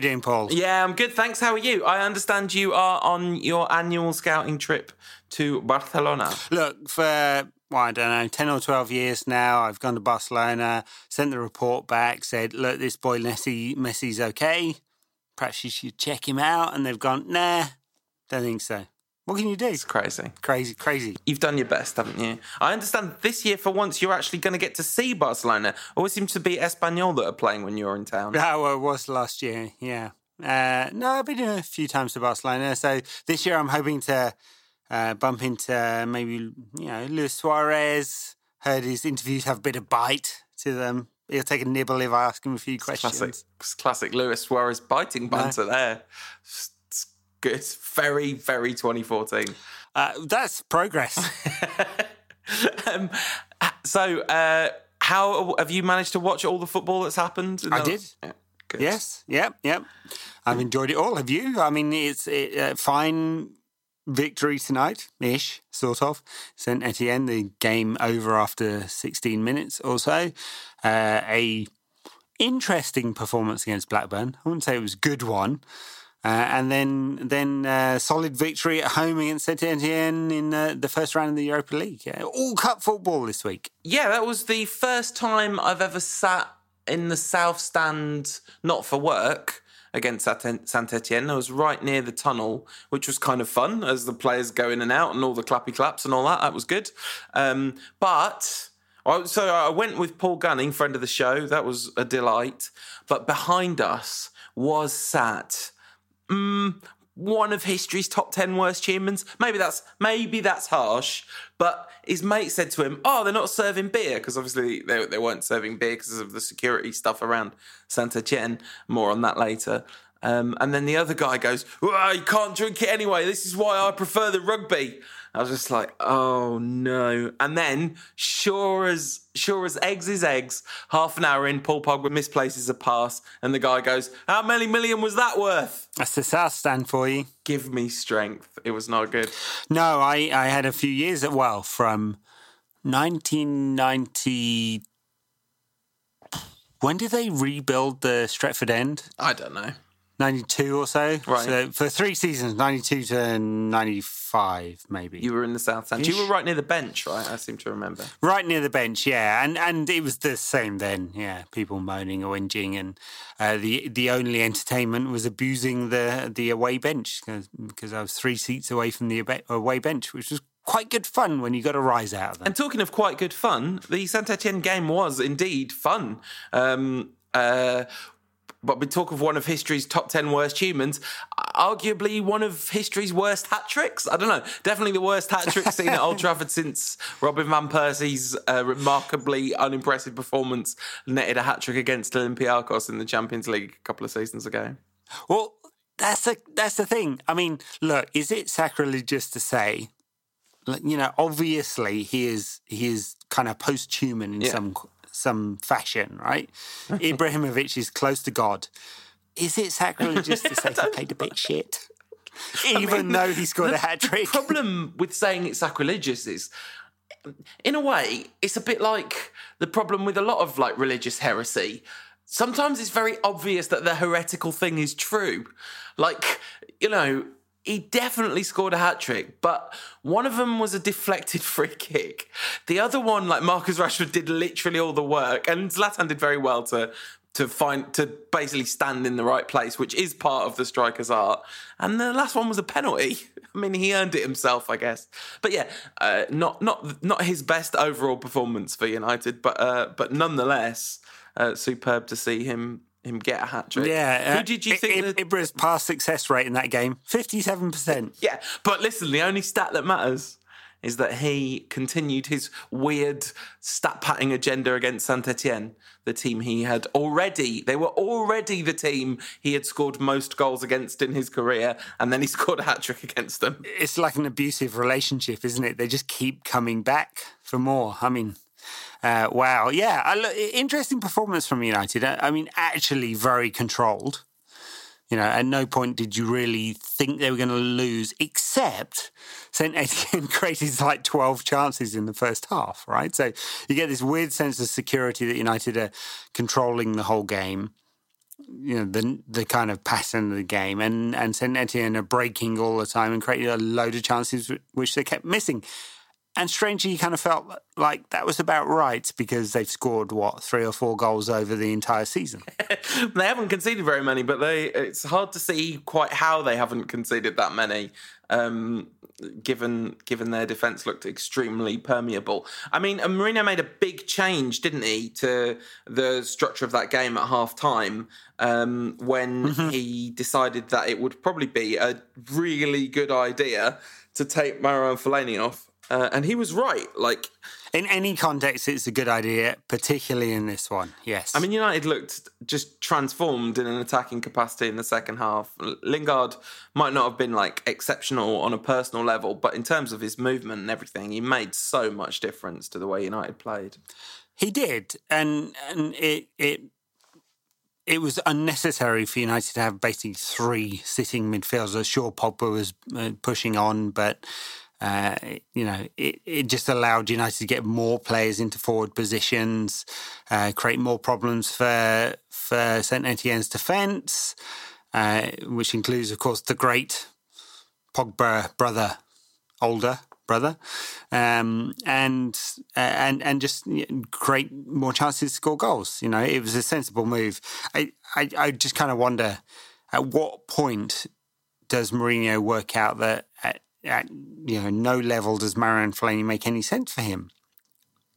How you doing, Paul? Yeah, I'm good. Thanks. How are you? I understand you are on your annual scouting trip to Barcelona. Look, for, well, I don't know, 10 or 12 years now, I've gone to Barcelona, sent the report back, said, look, this boy Messi, Messi's okay. Perhaps you should check him out. And they've gone, nah, don't think so. What can you do? It's crazy. Crazy, crazy. You've done your best, haven't you? I understand this year, for once, you're actually going to get to see Barcelona. Always seems to be Espanyol that are playing when you're in town. Yeah, well, it was last year, yeah. Uh, no, I've been a few times to Barcelona. So this year I'm hoping to uh, bump into maybe, you know, Luis Suarez. Heard his interviews have a bit of bite to them. He'll take a nibble if I ask him a few questions. Classic, classic Luis Suarez biting banter no. there. It's good. Very, very 2014. Uh, that's progress. um, so, uh, how have you managed to watch all the football that's happened? I did. Yeah, yes. Yep. Yep. I've enjoyed it all. Have you? I mean, it's a uh, fine victory tonight, ish, sort of. Saint Etienne, the game over after 16 minutes or so. Uh, a interesting performance against Blackburn. I wouldn't say it was a good one. Uh, and then then uh, solid victory at home against Etienne in uh, the first round of the Europa League. all cup football this week. Yeah, that was the first time I've ever sat in the south stand, not for work, against Saint Etienne. I was right near the tunnel, which was kind of fun as the players go in and out and all the clappy claps and all that. That was good. Um, but. So I went with Paul Gunning, friend of the show. That was a delight. But behind us was sat mm, one of history's top 10 worst humans. Maybe that's maybe that's harsh, but his mate said to him, "Oh, they're not serving beer because obviously they, they weren't serving beer because of the security stuff around Saint Etienne. More on that later." Um, and then the other guy goes, "You can't drink it anyway. This is why I prefer the rugby." I was just like, oh no. And then, sure as sure as eggs is eggs, half an hour in, Paul Pogba misplaces a pass, and the guy goes, How many million was that worth? That's the South stand for you. Give me strength. It was not good. No, I, I had a few years at well from 1990. When did they rebuild the Stretford End? I don't know. 92 or so. Right. So for three seasons, 92 to 95, maybe. You were in the South End. You were right near the bench, right? I seem to remember. Right near the bench, yeah. And and it was the same then, yeah. People moaning or whinging. And uh, the the only entertainment was abusing the, the away bench because I was three seats away from the away bench, which was quite good fun when you got a rise out of them. And talking of quite good fun, the Saint Etienne game was indeed fun. Um, uh, but we talk of one of history's top 10 worst humans, arguably one of history's worst hat tricks. I don't know. Definitely the worst hat trick seen at Old Trafford since Robin Van Persie's uh, remarkably unimpressive performance netted a hat trick against Olympiacos in the Champions League a couple of seasons ago. Well, that's the, that's the thing. I mean, look, is it sacrilegious to say, you know, obviously he is, he is kind of post-human in yeah. some some fashion, right? Ibrahimovic is close to God. Is it sacrilegious to say he played a bit shit? Even I mean, though he scored the, a hat trick. The problem with saying it's sacrilegious is in a way, it's a bit like the problem with a lot of like religious heresy. Sometimes it's very obvious that the heretical thing is true. Like, you know, he definitely scored a hat trick, but one of them was a deflected free kick. The other one, like Marcus Rashford, did literally all the work, and Zlatan did very well to to find to basically stand in the right place, which is part of the striker's art. And the last one was a penalty. I mean, he earned it himself, I guess. But yeah, uh, not not not his best overall performance for United, but uh, but nonetheless, uh, superb to see him him get a hat trick. Yeah. Who uh, did you think? I- Ibra's pass success rate in that game? 57%. yeah. But listen, the only stat that matters is that he continued his weird stat patting agenda against Saint Etienne, the team he had already, they were already the team he had scored most goals against in his career, and then he scored a hat trick against them. It's like an abusive relationship, isn't it? They just keep coming back for more. I mean, uh, wow, yeah, interesting performance from United. I mean, actually very controlled. You know, at no point did you really think they were going to lose, except St. Etienne created like 12 chances in the first half, right? So you get this weird sense of security that United are controlling the whole game. you know the the kind of pattern of the game, and and Saint Etienne are breaking all the time and creating a load of chances which they kept missing. And strangely, you kind of felt like that was about right because they've scored what three or four goals over the entire season. they haven't conceded very many, but they it's hard to see quite how they haven't conceded that many. Um, given given their defense looked extremely permeable. I mean, Mourinho made a big change, didn't he, to the structure of that game at half time um, when mm-hmm. he decided that it would probably be a really good idea to take Marouane Fellaini off. Uh, and he was right. Like in any context, it's a good idea, particularly in this one. Yes. I mean, United looked just transformed in an attacking capacity in the second half. Lingard might not have been like exceptional on a personal level, but in terms of his movement and everything, he made so much difference to the way United played. He did, and and it it it was unnecessary for United to have basically three sitting midfielders. Sure, Pogba was uh, pushing on, but uh, you know, it, it just allowed United to get more players into forward positions, uh, create more problems for for Saint Etienne's defence, uh, which includes, of course, the great Pogba brother, older brother, um, and uh, and and just create more chances to score goals. You know, it was a sensible move. I I, I just kind of wonder at what point does Mourinho work out that at at you know no level does Marouane Fellaini make any sense for him.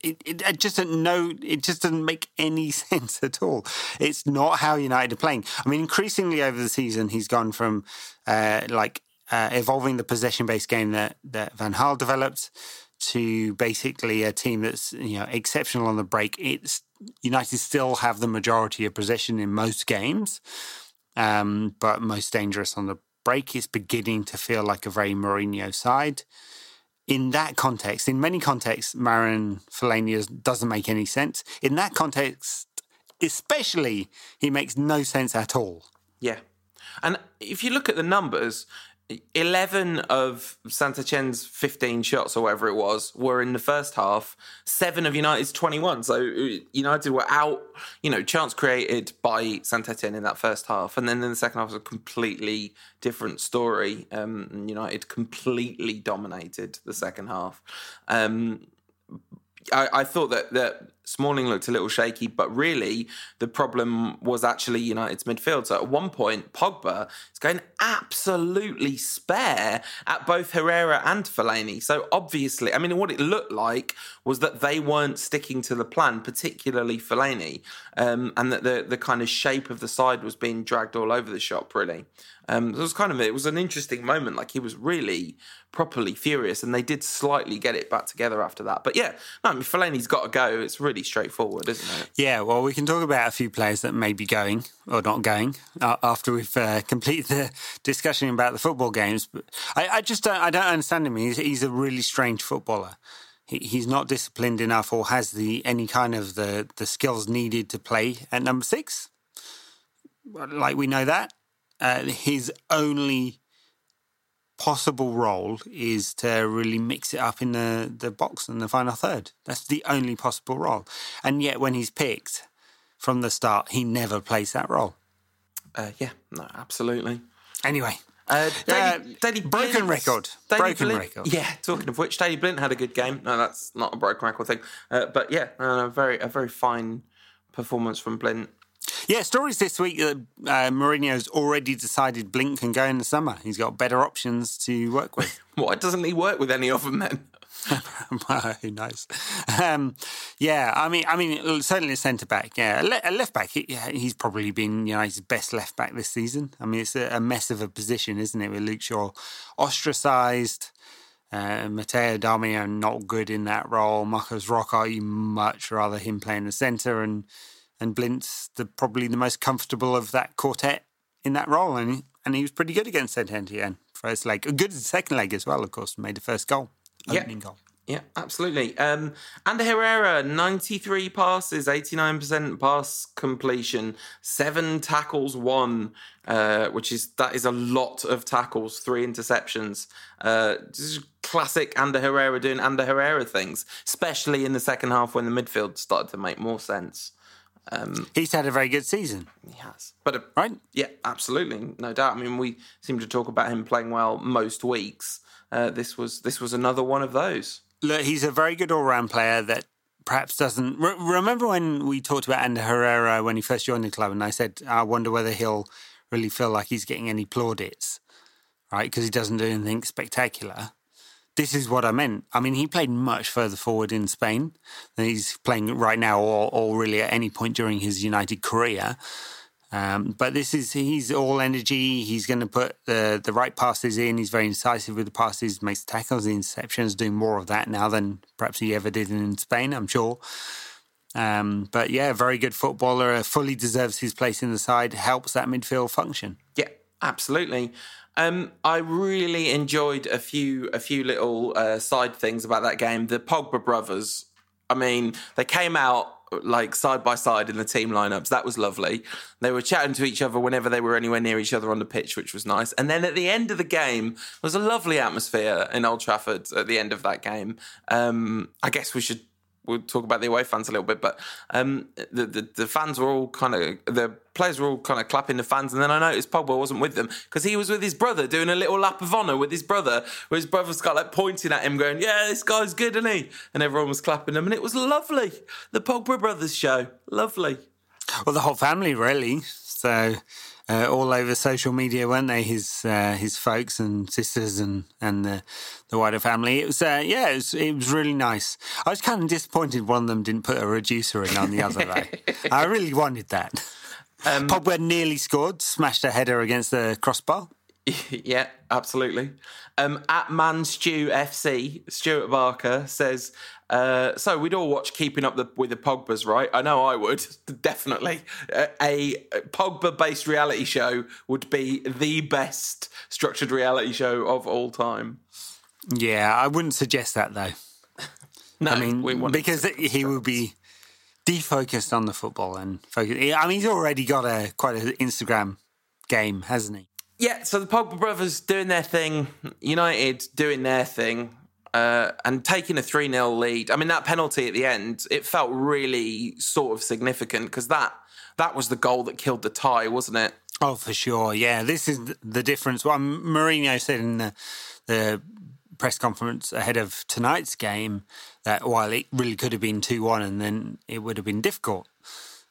It, it, it just no, it just doesn't make any sense at all. It's not how United are playing. I mean, increasingly over the season, he's gone from uh, like uh, evolving the possession-based game that that Van Gaal developed to basically a team that's you know exceptional on the break. It's United still have the majority of possession in most games, um, but most dangerous on the break is beginning to feel like a very Mourinho side. In that context, in many contexts, Marouane Fellaini doesn't make any sense. In that context, especially, he makes no sense at all. Yeah. And if you look at the numbers, 11 of Saint Etienne's 15 shots or whatever it was were in the first half, seven of United's 21. So United were out, you know, chance created by Saint Etienne in that first half. And then in the second half was a completely different story. Um, United completely dominated the second half. Um, I, I, thought that that Smalling looked a little shaky, but really the problem was actually United's midfield. So at one point, Pogba is going absolutely spare at both Herrera and Fellaini. So obviously, I mean, what it looked like was that they weren't sticking to the plan, particularly Fellaini, um, and that the the kind of shape of the side was being dragged all over the shop. Really, um, it was kind of it was an interesting moment. Like he was really properly furious, and they did slightly get it back together after that. But yeah, no, I mean Fellaini's got to go. It's really straightforward, isn't it? Yeah. Well, we can talk about a few players that may be going or not going uh, after we've uh, completed the discussion about the football games. But I, I just don't, I don't understand him. He's, he's a really strange footballer. He, he's not disciplined enough, or has the any kind of the the skills needed to play at number six. Like we know that. Uh, his only possible role is to really mix it up in the, the box and the final third. That's the only possible role. And yet, when he's picked from the start, he never plays that role. Uh, yeah, no, absolutely. Anyway. Uh, Daley, uh, broken record. broken record. Yeah, talking of which, Daley Blind had a good game. No, that's not a broken record thing. Uh, but yeah, a very a very fine performance from Blind. Yeah, stories this week that uh, Mourinho's already decided Blind can go in the summer. He's got better options to work with. Why doesn't he work with any of them then? Who knows? Um, yeah, I mean, I mean, certainly a centre back. Yeah, a, left back. He, yeah, he's probably been United's best left back this season. I mean, it's a, a mess of a position, isn't it? With Luke Shaw ostracised. Uh, Matteo Darmian not good in that role. Marcos Rojo, you much rather him playing the centre, and and Blind's the probably the most comfortable of that quartet in that role, and and he was pretty good against Saint Etienne first leg, good the second leg as well. Of course, made the first goal, opening yeah. goal. Yeah, absolutely. Um, Ander Herrera, 93 passes, 89% pass completion, seven tackles, one, uh, which is that is a lot of tackles, three interceptions. Uh, classic Ander Herrera doing Ander Herrera things, especially in the second half when the midfield started to make more sense. Um, He's had a very good season, he has, but uh, right? yeah, absolutely, no doubt. I mean, we seem to talk about him playing well most weeks. Uh, this was this was another one of those. Look, he's a very good all-round player that perhaps doesn't. Re- remember when we talked about Ander Herrera when he first joined the club, and I said I wonder whether he'll really feel like he's getting any plaudits, right? Because he doesn't do anything spectacular. This is what I meant. I mean, he played much further forward in Spain than he's playing right now, or, or really at any point during his United career. Um, but this is he's all energy. He's going to put the the right passes in. He's very incisive with the passes, makes tackles, the interceptions, doing more of that now than perhaps he ever did in Spain. I'm sure. Um, but yeah, very good footballer. Fully deserves his place in the side. Helps that midfield function. Yeah, absolutely. Um, I really enjoyed a few a few little uh, side things about that game. The Pogba brothers. I mean, they came out like side by side in the team lineups. That was lovely. They were chatting to each other whenever they were anywhere near each other on the pitch, which was nice. And then at the end of the game, was a lovely atmosphere in Old Trafford at the end of that game. Um, I guess we should we'll talk about the away fans a little bit, but um, the, the, the fans were all kind of the players were all kind of clapping the fans, and then I noticed Pogba wasn't with them because he was with his brother doing a little lap of honour with his brother, where his brother's got like pointing at him, going, "Yeah, this guy's good, isn't he?" And everyone was clapping him, and it was lovely. The Pogba brothers show, lovely. Well, the whole family really. So uh, all over social media, weren't they? His uh, his folks and sisters and and the the wider family. It was uh, yeah, it was it was really nice. I was kind of disappointed one of them didn't put a reducer in on the other though. I really wanted that. Um, Pogba nearly scored, smashed a header against the crossbar. yeah, absolutely. Um, at Manstew FC, Stuart Barker says, uh, "So we'd all watch Keeping Up the, with the Pogbas, right? I know I would, definitely. A, a Pogba-based reality show would be the best structured reality show of all time." Yeah, I wouldn't suggest that though. no, I mean, because he would be defocused on the football and focus. I mean, he's already got a quite an Instagram game, hasn't he? Yeah, so the Pogba brothers doing their thing, United doing their thing, uh, and taking a 3 0 lead. I mean, that penalty at the end, it felt really sort of significant because that, that was the goal that killed the tie, wasn't it? Oh, for sure. Yeah, this is the difference. Well, Mourinho said in the, the press conference ahead of tonight's game that while it really could have been 2 1 and then it would have been difficult.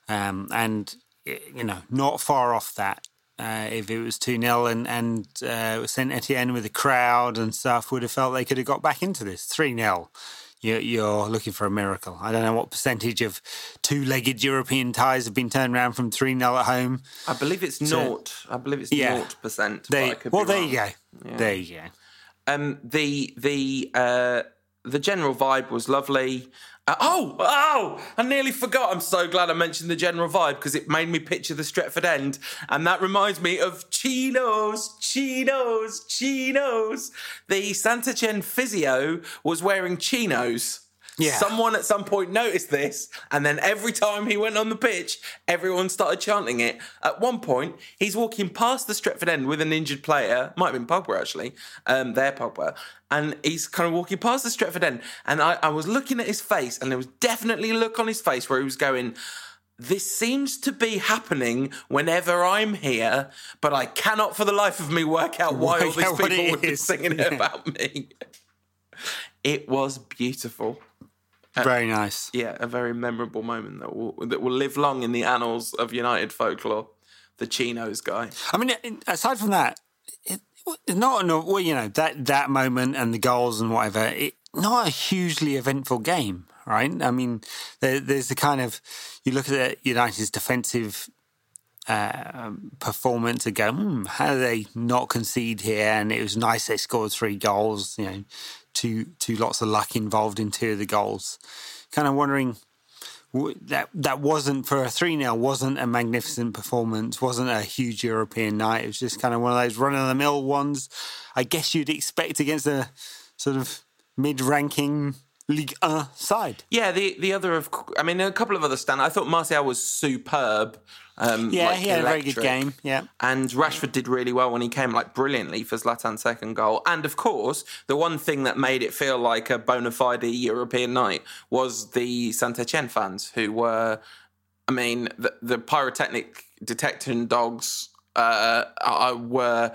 Um, and, you know, not far off that uh, if it was 2 0 and, and uh, Saint Etienne with the crowd and stuff would have felt they could have got back into this. 3 0. You're, you're looking for a miracle. I don't know what percentage of two legged European ties have been turned around from 3 0 at home. I believe it's naught. I believe it's yeah, 0%. They, well, there you go. Yeah. There you go. Um, the the uh, the general vibe was lovely. Uh, oh, oh! I nearly forgot. I'm so glad I mentioned the general vibe because it made me picture the Stretford End, and that reminds me of chinos, chinos, chinos. The Saint-Etienne physio was wearing chinos. Yeah. Someone at some point noticed this, and then every time he went on the pitch, everyone started chanting it. At one point, he's walking past the Stretford end with an injured player, might have been Pogba actually, um, their Pogba, and he's kind of walking past the Stretford end, and I, I was looking at his face, and there was definitely a look on his face where he was going, this seems to be happening whenever I'm here, but I cannot for the life of me work out why all these people would be singing yeah. about me. It was beautiful. Very nice. Yeah, a very memorable moment that will that will live long in the annals of United folklore. The Chinos guy. I mean, aside from that, it, not enough. well, you know that that moment and the goals and whatever. It, not a hugely eventful game, right? I mean, there, there's the kind of you look at United's defensive uh, performance and go, hmm, how do they not concede here? And it was nice they scored three goals. You know, two two lots of luck involved in two of the goals. Kind of wondering that that wasn't for a 3 0 wasn't a magnificent performance wasn't a huge european night it was just kind of one of those run of the mill ones i guess you'd expect against a sort of mid-ranking League 1 side. Yeah, the the other of I mean a couple of other stand. I thought Martial was superb. Um, yeah, like he had electric. a very good game. Yeah, and Rashford did really well when he came like brilliantly for Zlatan's second goal. And of course, the one thing that made it feel like a bona fide European night was the Saint Etienne fans who were I mean, the, the pyrotechnic detection dogs uh, were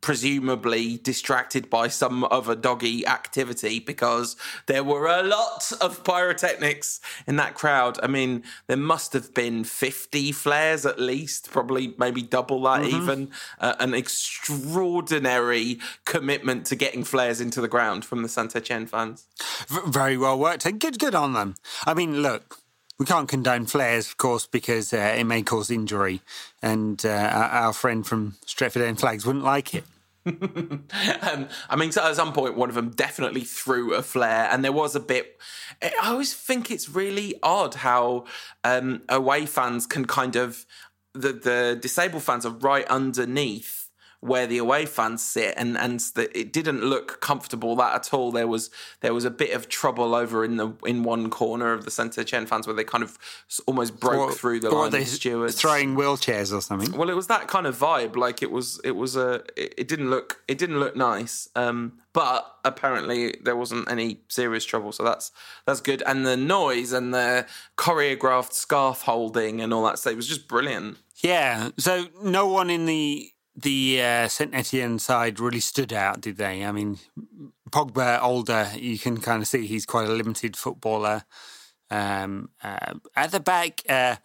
presumably distracted by some other doggy activity because there were a lot of pyrotechnics in that crowd. I mean, there must have been 50 flares at least, probably maybe double that mm-hmm. even. Uh, an extraordinary commitment to getting flares into the ground from the Saint Etienne fans. V- very well worked and good, good on them. I mean, look, we can't condone flares, of course, because uh, it may cause injury, and uh, our friend from Stretford End Flags wouldn't like it. um, I mean, at some point, one of them definitely threw a flare, and there was a bit. I always think it's really odd how um, away fans can kind of the the disabled fans are right underneath where the away fans sit, and and the, it didn't look comfortable that at all. There was there was a bit of trouble over in the in one corner of the Saint Etienne fans where they kind of almost broke through the line of stewards, throwing wheelchairs or something. Well, it was that kind of vibe. Like it was it was a it, it didn't look it didn't look nice. Um, but apparently there wasn't any serious trouble, so that's that's good. And the noise and the choreographed scarf holding and all that stuff was just brilliant. Yeah. So no one in the the uh, Saint Etienne side really stood out, did they? I mean, Pogba, older, you can kind of see he's quite a limited footballer. Um, uh, at the back, uh,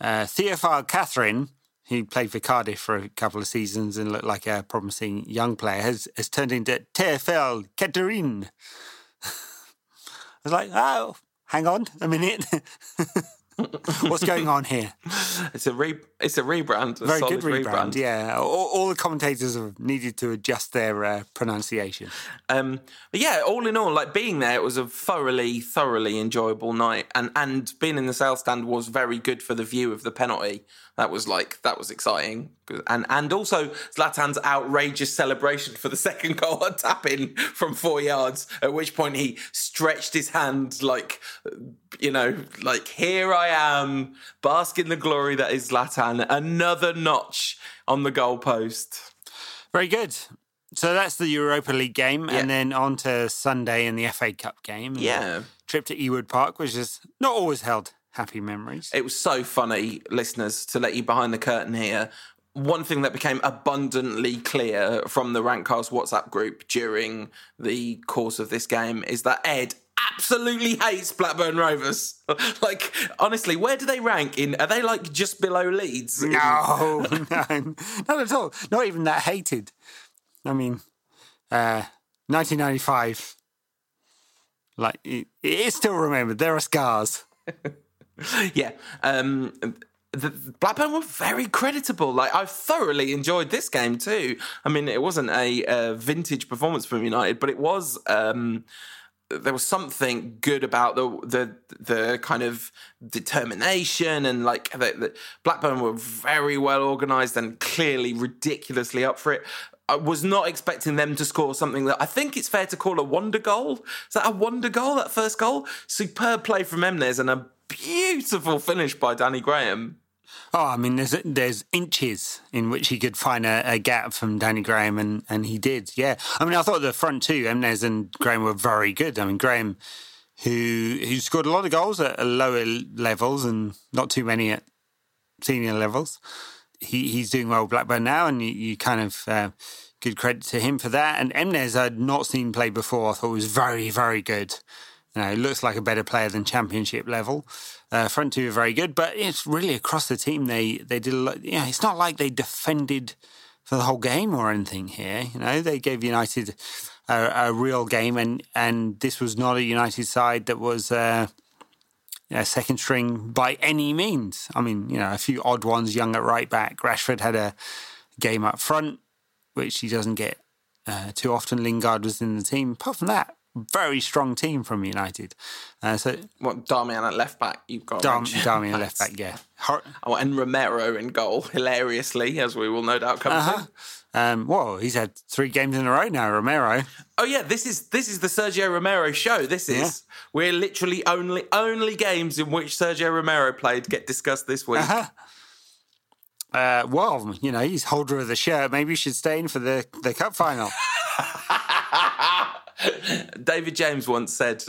uh, Théophile Catherine, who played for Cardiff for a couple of seasons and looked like a promising young player, has, has turned into Théophile Catherine. I was like, oh, hang on a minute. What's going on here? It's a re- it's a rebrand. A Very good rebrand. rebrand. Yeah, all, all, the commentators have needed to adjust their uh, pronunciation. Um, but yeah, all in all, like being there, it was a thoroughly, thoroughly enjoyable night, and and being in the south stand was very good for the view of the penalty. That was like that was exciting, and and also Zlatan's outrageous celebration for the second goal at tap in from four yards. At which point he stretched his hand like, you know, like here I am, bask in the glory that is Zlatan. Another notch on the goalpost. Very good. So that's the Europa League game, yeah. and then on to Sunday in the FA Cup game. Yeah. Trip to Ewood Park, which is not always held happy memories. It was so funny, listeners, to let you behind the curtain here. One thing that became abundantly clear from the Rantcast WhatsApp group during the course of this game is that Ed absolutely hates Blackburn Rovers. like, honestly, where do they rank in? Are they like just below Leeds? No, no, not at all. Not even that hated. I mean, uh, 1995. Like, it, it is still remembered. There are scars. yeah. Um, the Blackburn were very creditable. Like I thoroughly enjoyed this game too. I mean, it wasn't a, a vintage performance from United, but it was. Um, there was something good about the the the kind of determination and like the, the Blackburn were very well organised and clearly ridiculously up for it. I was not expecting them to score something that I think it's fair to call a wonder goal. Is that a wonder goal? That first goal, superb play from Emnes and a beautiful finish by Danny Graham. Oh, I mean, there's there's inches in which he could find a, a, gap from Danny Graham, and, and he did. Yeah, I mean, I thought the front two, Emnes and Graham, were very good. I mean, Graham, who who scored a lot of goals at lower levels and not too many at senior levels. He he's doing well with Blackburn now, and you, you kind of uh, good credit to him for that. And Emnes I'd not seen play before. I thought was very very good. You know, looks like a better player than championship level. Uh, front two are very good, but it's really across the team. They they did a lot. Yeah, it's not like they defended for the whole game or anything here. You know, they gave United a, a real game, and and this was not a United side that was. Uh, second string by any means. I mean, you know, a few odd ones, young at right back. Rashford had a game up front, which he doesn't get uh, too often. Lingard was in the team. Apart from that, very strong team from United. Uh, so what Darmian at left back? You've got Dar- Darmian left back, yeah. oh, and Romero in goal, hilariously, as we will no doubt come uh-huh. to. Um, well, he's had three games in a row now, Romero. Oh yeah, this is this is the Sergio Romero show. This is yeah. we're literally only only games in which Sergio Romero played get discussed this week. Uh-huh. Uh, well, you know, he's holder of the shirt. Maybe he should stay in for the the cup final. David James once said,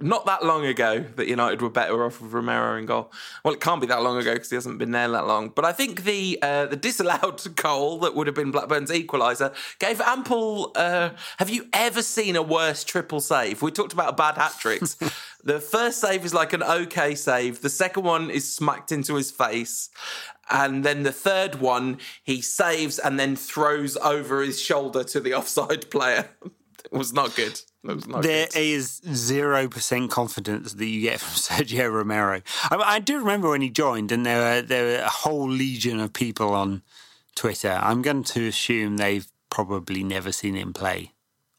not that long ago, that United were better off with Romero in goal. Well, it can't be that long ago because he hasn't been there that long. But I think the uh, the disallowed goal that would have been Blackburn's equaliser gave ample. Uh, have you ever seen a worse triple save? We talked about bad hat tricks. the first save is like an okay save. The second one is smacked into his face. And then the third one, he saves and then throws over his shoulder to the offside player. was not good. Not there good. is zero percent confidence that you get from Sergio Romero. I, I, do remember when he joined, and there were there were a whole legion of people on Twitter. I'm going to assume they've probably never seen him play,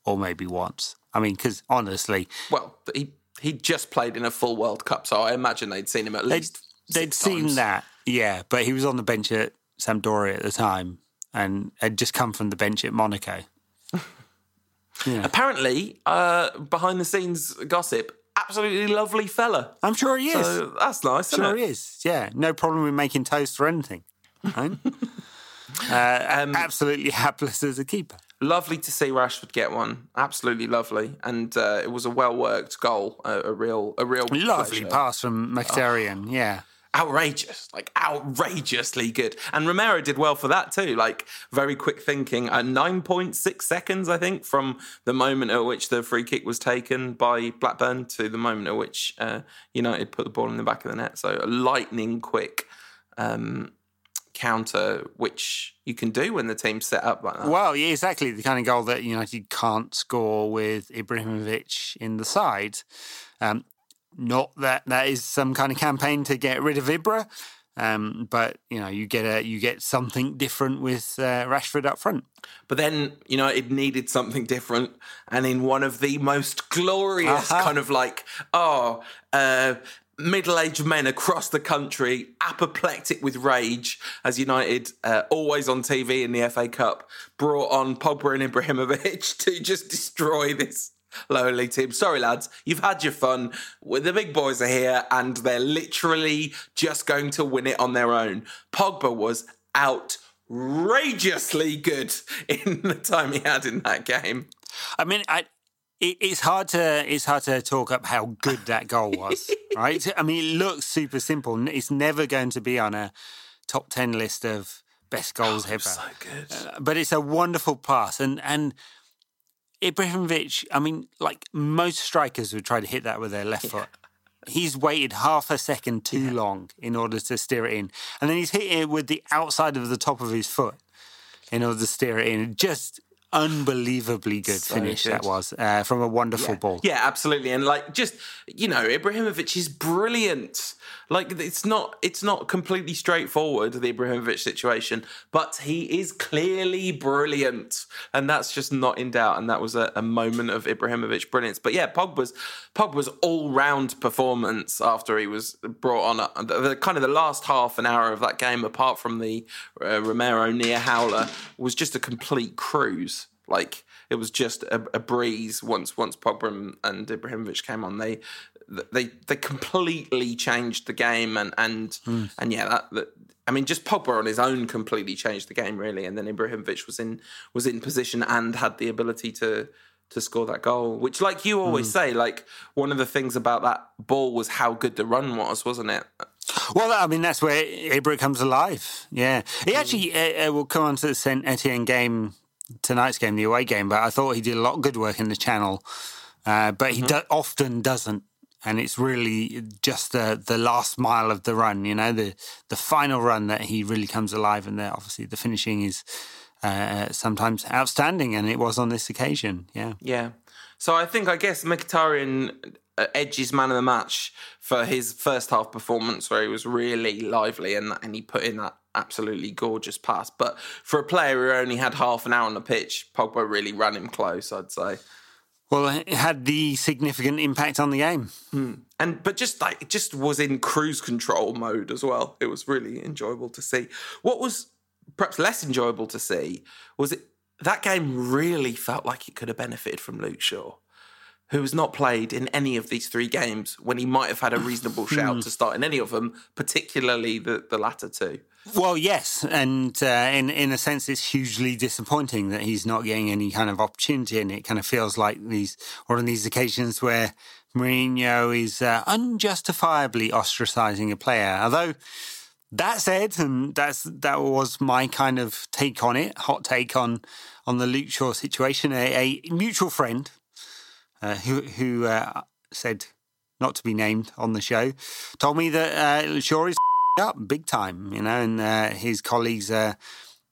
or maybe once. I mean, because honestly, well, he he just played in a full World Cup, so I imagine they'd seen him at least. They'd, they'd seen that, yeah, but he was on the bench at Sampdoria at the time, and had just come from the bench at Monaco. Yeah. Apparently, uh, behind the scenes gossip, absolutely lovely fella. I'm sure he is. So that's nice. Sure he is. Yeah, no problem with making toast or anything. Right? uh, um, absolutely hapless as a keeper. Lovely to see Rashford get one. Absolutely lovely, and uh, it was a well worked goal. A, a, real, a real lovely pleasure. pass from Mkhitaryan. Oh. Yeah, outrageous, like outrageously good. And Romero did well for that too, like very quick thinking. At 9.6 seconds, I think, from the moment at which the free kick was taken by Blackburn to the moment at which uh, United put the ball in the back of the net. So a lightning quick um, counter, which you can do when the team's set up like that. Well, yeah, exactly the kind of goal that United can't score with Ibrahimovic in the side. Um, not that that is some kind of campaign to get rid of Ibra, um, but you know you get a you get something different with uh, Rashford up front. But then you know it needed something different, and in one of the most glorious uh-huh. kind of like oh. Uh, middle-aged men across the country, apoplectic with rage, as United, uh, always on TV in the FA Cup, brought on Pogba and Ibrahimovic to just destroy this lowly team. Sorry, lads, you've had your fun. The big boys are here, and they're literally just going to win it on their own. Pogba was outrageously good in the time he had in that game. I mean, I, it, it's hard to it's hard to talk up how good that goal was, right? I mean, it looks super simple. It's never going to be on a top ten list of best goals oh, ever. So good, uh, but it's a wonderful pass, and and Ibrahimovic, I mean, like most strikers would try to hit that with their left yeah. foot. He's waited half a second too yeah. long in order to steer it in. And then he's hitting it with the outside of the top of his foot in order to steer it in. Just unbelievably good so finish good. that was uh, from a wonderful yeah. ball. Yeah, absolutely. And like just you know, Ibrahimovic is brilliant. Like it's not it's not completely straightforward the Ibrahimovic situation, but he is clearly brilliant, and that's just not in doubt. And that was a, a moment of Ibrahimovic brilliance. But yeah, Pogba's Pogba's all round performance after he was brought on, uh, the, the, kind of the last half an hour of that game, apart from the uh, Romero near howler, was just a complete cruise. Like it was just a, a breeze once once Pogba and Ibrahimovic came on. They they they completely changed the game and and mm. and yeah that, that, I mean just Pogba on his own completely changed the game really and then Ibrahimovic was in was in position and had the ability to to score that goal which like you always mm. say like one of the things about that ball was how good the run was wasn't it well, I mean, that's where Ibra comes alive. Yeah. He hmm. actually uh, uh, will come on to the St. Etienne game, tonight's game, the away game, but I thought he did a lot of good work in the channel. Uh, but he mm-hmm. do- often doesn't and it's really just the the last mile of the run. You know, the the final run that he really comes alive, and there obviously the finishing is uh, sometimes outstanding, and it was on this occasion. Yeah, yeah. So I think I guess Mkhitaryan edges man of the match for his first half performance, where he was really lively and and he put in that absolutely gorgeous pass. But for a player who only had half an hour on the pitch, Pogba really ran him close. I'd say. Well, it had the significant impact on the game. Hmm. And but just like it just was in cruise control mode as well. It was really enjoyable to see. What was perhaps less enjoyable to see was it that game really felt like it could have benefited from Luke Shaw, who has not played in any of these three games when he might have had a reasonable shout to start in any of them, particularly the, the latter two. Well, yes, and uh, in in a sense, it's hugely disappointing that he's not getting any kind of opportunity, and it kind of feels like these or on these occasions where Mourinho is uh, unjustifiably ostracising a player. Although that said, and that's that was my kind of take on it, hot take on on the Luke Shaw situation. A, a mutual friend uh, who who uh, said not to be named on the show told me that uh, Shaw is up big time, you know, and uh, his colleagues are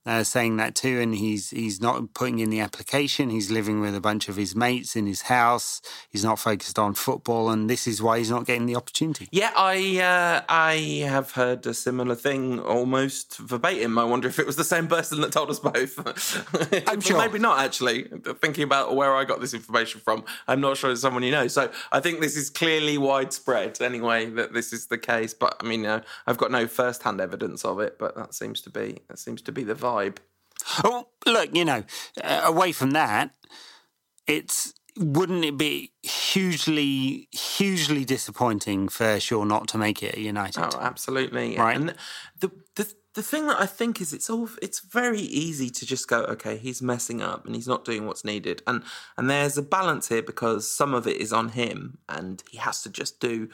uh, saying that too. And he's he's not putting in the application. He's living with a bunch of his mates in his house. He's not focused on football, and this is why he's not getting the opportunity. Yeah, I uh, I have heard a similar thing almost verbatim. I wonder if it was the same person that told us both. I'm sure. Maybe not actually. Thinking about where I got this information from, I'm not sure it's someone you know. So I think this is clearly widespread anyway that this is the case. But I mean, uh, I've got no first-hand evidence of it, but that seems to be that seems to be the vibe vibe. Oh, look, you know, uh, away from that, it's wouldn't it be hugely, hugely disappointing for Shaw not to make it at United? Oh, absolutely. Right. And the the the thing that I think is it's all it's very easy to just go, okay, he's messing up and he's not doing what's needed. And and there's a balance here because some of it is on him and he has to just do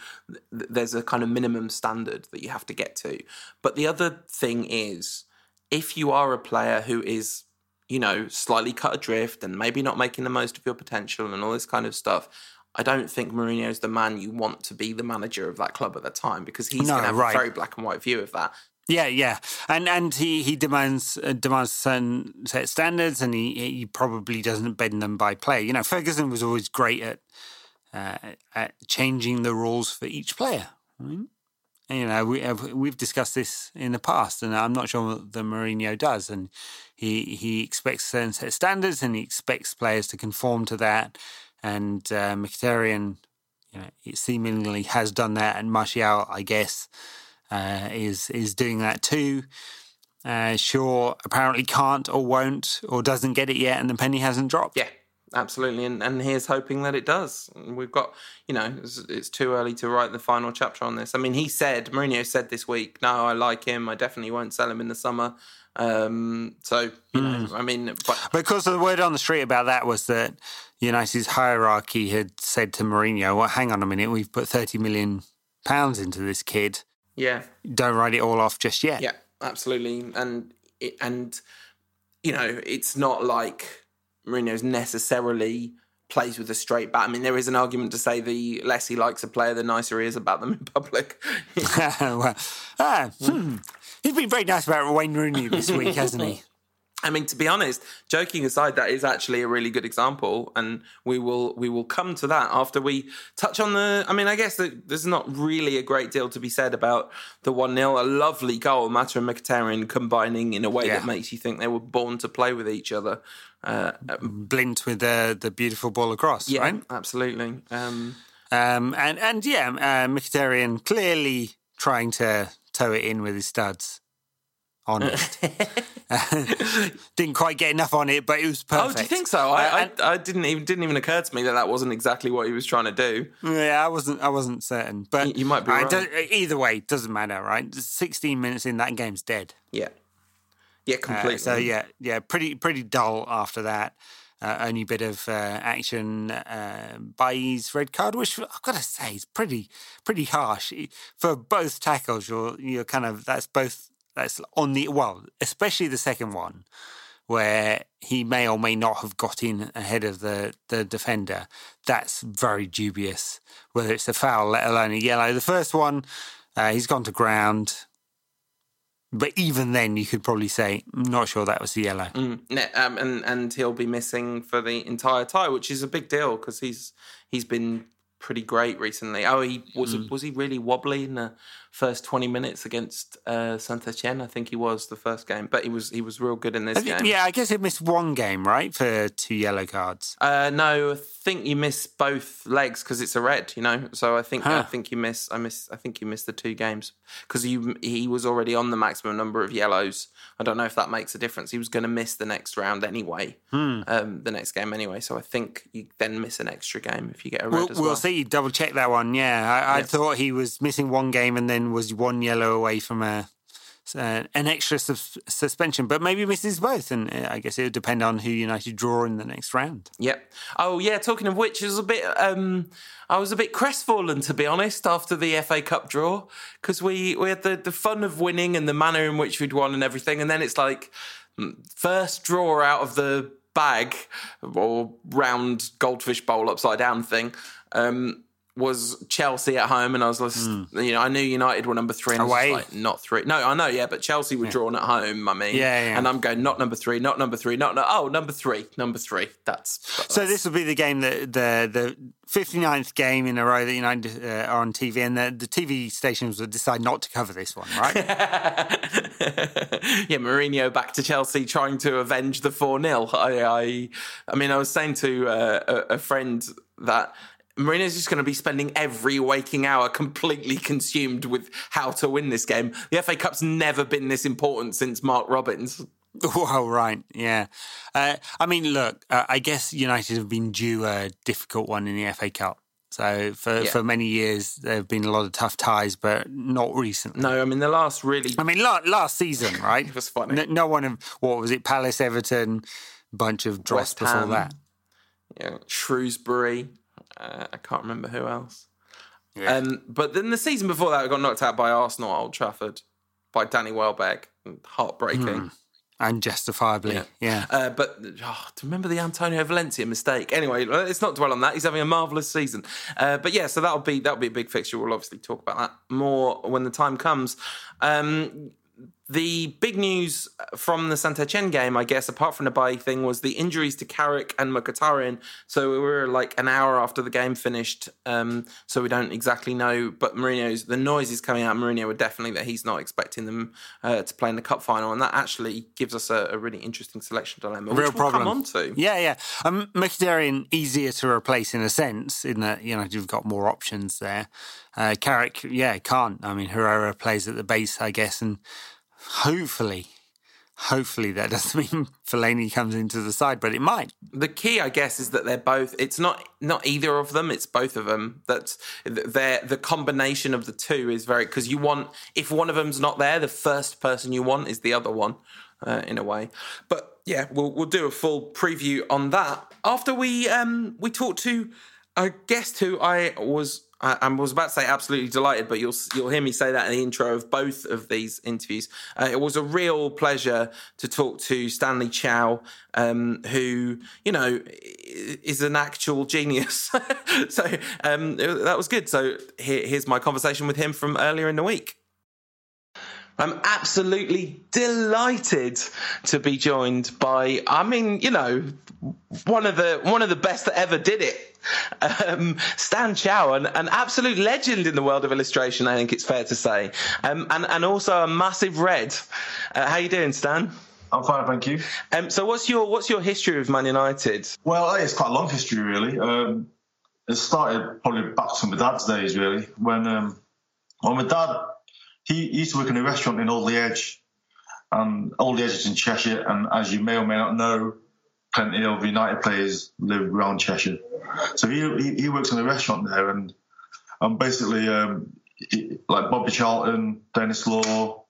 there's a kind of minimum standard that you have to get to. But the other thing is if you are a player who is, you know, slightly cut adrift and maybe not making the most of your potential and all this kind of stuff, I don't think Mourinho is the man you want to be the manager of that club at the time because he's no, going to have right. a very black and white view of that. Yeah, yeah, and and he he demands uh, demands certain set standards, and he he probably doesn't bend them by play. You know, Ferguson was always great at uh, at changing the rules for each player. You know, we have, we've discussed this in the past, and I'm not sure what the Mourinho does. And he he expects certain set standards, and he expects players to conform to that. And uh, Mkhitaryan, you know, it seemingly has done that, and Martial, I guess, uh, is is doing that too. Uh, Shaw apparently can't or won't or doesn't get it yet, and the penny hasn't dropped. Yeah, absolutely, and and here's hoping that it does. We've got, you know, it's, it's, too early to write the final chapter on this. I mean, he said Mourinho said this week, "No, I like him. I definitely won't sell him in the summer." Um, so you know, mm. I mean, but because the word on the street about that was that United's hierarchy had said to Mourinho, "Well, hang on a minute, we've put thirty million pounds into this kid. Yeah, don't write it all off just yet." Yeah, absolutely, and and you know, it's not like Mourinho's necessarily plays with a straight bat. I mean, there is an argument to say the less he likes a player, the nicer he is about them in public. well, ah, hmm. He's been very nice about Wayne Rooney this week, hasn't he? I mean, to be honest, joking aside, that is actually a really good example, and we will we will come to that after we touch on the. I mean, I guess there's not really a great deal to be said about the one 0 A lovely goal, Mata and Mkhitaryan combining in a way yeah. that makes you think they were born to play with each other. Uh, Blind with the the beautiful ball across, yeah, right? Absolutely. Um, um, and and yeah, uh, Mkhitaryan clearly trying to toe it in with his studs on it. didn't quite get enough on it, but it was perfect. Oh, do you think so? I, uh, I, I, didn't even didn't even occur to me that that wasn't exactly what he was trying to do. Yeah, I wasn't I wasn't certain, but you, you might be right. Either way, doesn't matter, right? Sixteen minutes in, that game's dead. Yeah, yeah, completely. Uh, so yeah, yeah, pretty pretty dull after that. Uh, only bit of uh, action uh, Bailly's red card, which I've got to say is pretty pretty harsh for both tackles. You're you're kind of that's both that's on the well, especially the second one, where he may or may not have got in ahead of the the defender. That's very dubious. Whether it's a foul, let alone a yellow. The first one, uh, he's gone to ground. But even then, you could probably say, I'm not sure that was the yellow. Mm, um, and and he'll be missing for the entire tie, which is a big deal because he's he's been pretty great recently. Oh, he was mm. was he really wobbly in the first twenty minutes against uh, Saint Etienne? I think he was the first game, but he was he was real good in this game. Yeah, I guess he missed one game right for two yellow cards. Uh, no, I think you miss both legs because it's a red. You know, so I think huh. I think you miss I miss I think you missed the two games because he he was already on the maximum number of yellows. I don't know if that makes a difference. He was going to miss the next round anyway, hmm. um, the next game anyway. So I think you then miss an extra game if you get a red we'll, as well. We'll see. Double check that one. Yeah, I, I thought he was missing one game and then was one yellow away from a uh, an extra suspension, but maybe misses both, and uh, I guess it would depend on who United draw in the next round. Yep. Oh yeah. Talking of which, was a bit. Um, I was a bit crestfallen to be honest after the FA Cup draw because we we had the the fun of winning and the manner in which we'd won and everything, and then it's like mm, first draw out of the bag or round goldfish bowl upside down thing. Um, was Chelsea at home, and I was just, mm. you know, I knew United were number three, and Away. like, not three. No, I know, yeah, but Chelsea were yeah. drawn at home. I mean, yeah, yeah, and I'm going not number three, not number three, not no, oh number three, number three. That's, that's so. This will be the game that the the 59th game in a row that United uh, are on TV, and the, the TV stations will decide not to cover this one, right? yeah, Mourinho back to Chelsea trying to avenge the four 0 I, I, I mean, I was saying to uh, a, a friend that Mourinho's just going to be spending every waking hour completely consumed with how to win this game. The FA Cup's never been this important since Mark Robins. Well, right, yeah. Uh, I mean, look, uh, I guess United have been due a difficult one in the FA Cup. So for, yeah. for many years, there have been a lot of tough ties, but not recently. No, I mean the last really. I mean last, last season, right? it was funny. No, no, one of what was it? Palace, Everton, bunch of drops before that. Yeah, Shrewsbury. Uh, I can't remember who else. Yeah. Um, but then the season before that, we got knocked out by Arsenal at Old Trafford by Danny Welbeck. Heartbreaking. Mm. And justifiably, yeah. yeah. Uh, but oh, to remember the Antonio Valencia mistake. Anyway, let's not dwell on that. He's having a marvelous season. Uh, but yeah, so that'll be that'll be a big fixture. We'll obviously talk about that more when the time comes. Um, the big news from the Saint Etienne game, I guess, apart from the bye thing, was the injuries to Carrick and Mkhitaryan. So we were like an hour after the game finished, um, so we don't exactly know. But Mourinho's the noise is coming out. Mourinho were definitely that he's not expecting them uh, to play in the cup final, and that actually gives us a, a really interesting selection dilemma. Real we'll problem. Come on to. Yeah, yeah. Um, Mkhitaryan easier to replace in a sense, in that you know you've got more options there. Uh, Carrick, yeah, can't. I mean, Herrera plays at the base, I guess, and hopefully, hopefully that doesn't mean Fellaini comes into the side, but it might. The key, I guess, is that they're both. It's not not either of them. It's both of them. That's they're the combination of the two is very because you want if one of them's not there, the first person you want is the other one, uh, in a way. But yeah, we'll we'll do a full preview on that after we um we talk to a guest who I was I, I, was about to say absolutely delighted, but you'll you'll hear me say that in the intro of both of these interviews. Uh, it was a real pleasure to talk to Stanley Chow, um, who you know is an actual genius. so um, that was good. So here, here's my conversation with him from earlier in the week. I'm absolutely delighted to be joined by, I mean, you know, one of the one of the best that ever did it, um, Stan Chow, an, an, absolute legend in the world of illustration. I think it's fair to say, um, and and also a massive red. Uh, how you doing, Stan? I'm fine, thank you. Um, so, what's your what's your history with Man United? Well, it's quite a long history, really. Um, it started probably back to my dad's days, really, when um, well, my dad he used to work in a restaurant in Alderley Edge, and Alderley Edge is in Cheshire. And as you may or may not know, plenty of United players live around Cheshire. So he he, he works in a restaurant there, and and basically um, he, like Bobby Charlton, Denis Law,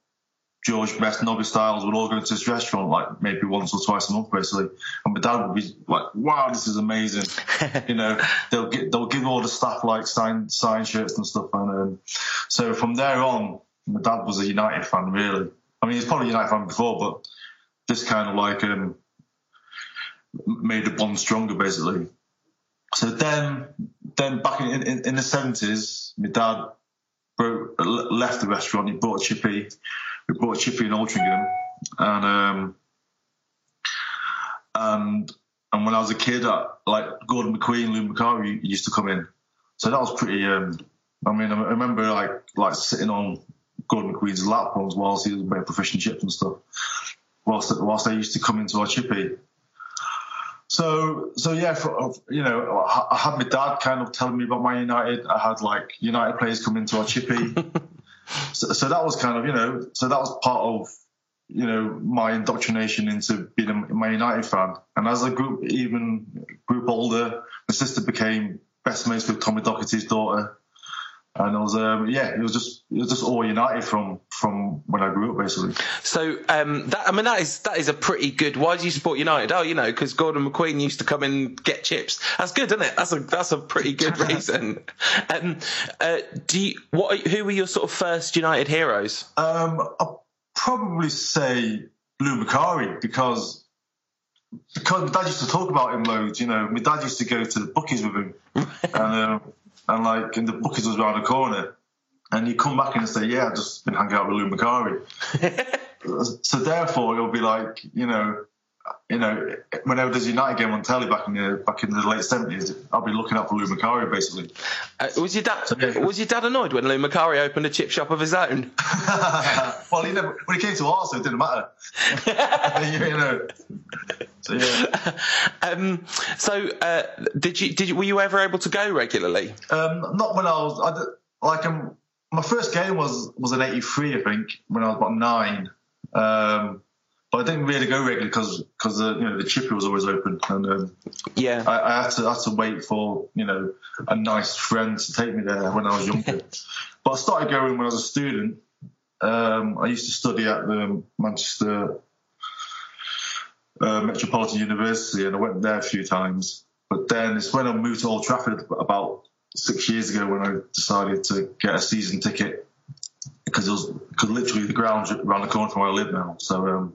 George Best, Nobby Stiles would all go to this restaurant like maybe once or twice a month, basically. And my dad would be like, "Wow, this is amazing!" you know, they'll get they'll give all the staff like sign sign shirts and stuff, and um, so from there on, my dad was a United fan, really. I mean, he's probably a United fan before, but this kind of like um, made the bond stronger, basically. So then, then back in, in, in the seventies, my dad broke, left the restaurant. He bought a Chippy. We bought a Chippy in Altrincham, and um, and and when I was a kid, I, like Gordon McQueen, Lou Macari used to come in. so that was pretty. Um, I mean, I remember like like sitting on Gordon McQueen's lap once whilst he was making proficient chips and stuff. Whilst whilst they used to come into our chippy. So so yeah, for, you know, I had my dad kind of telling me about my United. I had like United players come into our chippy. so, so that was kind of you know, so that was part of you know my indoctrination into being a Man United fan. And as I grew even group older, my sister became best mates with Tommy Docherty's daughter and it was um, yeah, it was just it was just all United from from when I grew up basically. So um, that I mean that is that is a pretty good. Why do you support United? Oh, you know, because Gordon McQueen used to come and get chips. That's good, isn't it? That's a that's a pretty good reason. um, uh, do you, what? Who were your sort of first United heroes? Um, I'll probably say Lou Macari because. Because my dad used to talk about him loads, you know. My dad used to go to the bookies with him, and um, and like, and the bookies was around the corner, and you come back and say, "Yeah, I've just been hanging out with Lou Macari." so therefore, it'll be like, you know, you know, whenever there's a United game on telly back in the back in the late seventies, I'll be looking up for Lou Macari basically. Uh, was your dad so, yeah. was your dad annoyed when Lou Macari opened a chip shop of his own? well, he never when he came to so it didn't matter. you know. So yeah. Um, so uh, did you did you, were you ever able to go regularly? Um, not when I was I did, like um, my first game was was an '83, I think, when I was about nine. Um, but I didn't really go regularly because because uh, you know the chippy was always open, and um, yeah, I, I, had to I had to wait for you know a nice friend to take me there when I was younger. but I started going when I was a student. Um, I used to study at the Manchester uh, Metropolitan University, and I went there a few times. But then it's when I moved to Old Trafford about six years ago when I decided to get a season ticket because it was because literally the ground's around the corner from where I live now. So, um,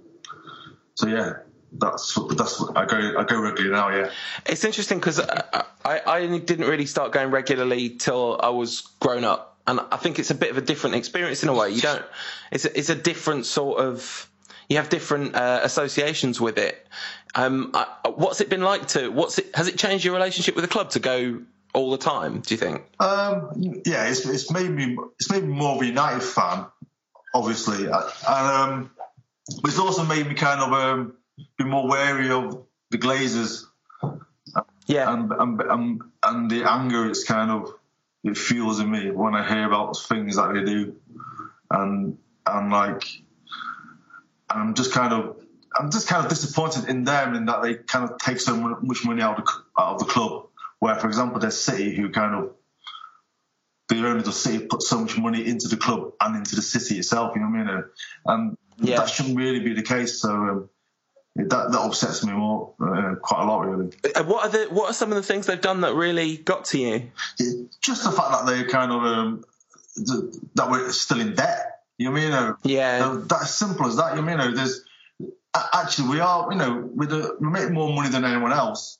so yeah, that's that's I go I go regularly now. Yeah, it's interesting because I, I, I didn't really start going regularly till I was grown up, and I think it's a bit of a different experience in a way. You don't. It's a, it's a different sort of you have different uh, associations with it. Um, what's it been like to? What's it? Has it changed your relationship with the club to go all the time? Do you think? Um, yeah, it's, it's made me it's made me more of a United fan, obviously, and um, it's also made me kind of um, be more wary of the Glazers. Yeah, and and, and and the anger it's kind of it fuels in me when I hear about things that they do, and and like I'm just kind of I'm just kind of disappointed in them in that they kind of take so much money out of the, out of the club. Where, for example, there's City who kind of the owners of City put so much money into the club and into the city itself. You know what I mean? And yeah. that shouldn't really be the case. So. Um, that, that upsets me more uh, quite a lot, really. Uh, what are the what are some of the things they've done that really got to you? Just the fact that they kind of um, that we're still in debt you know, yeah, that's simple as that. You know, there's actually we are, you know, we we make more money than anyone else.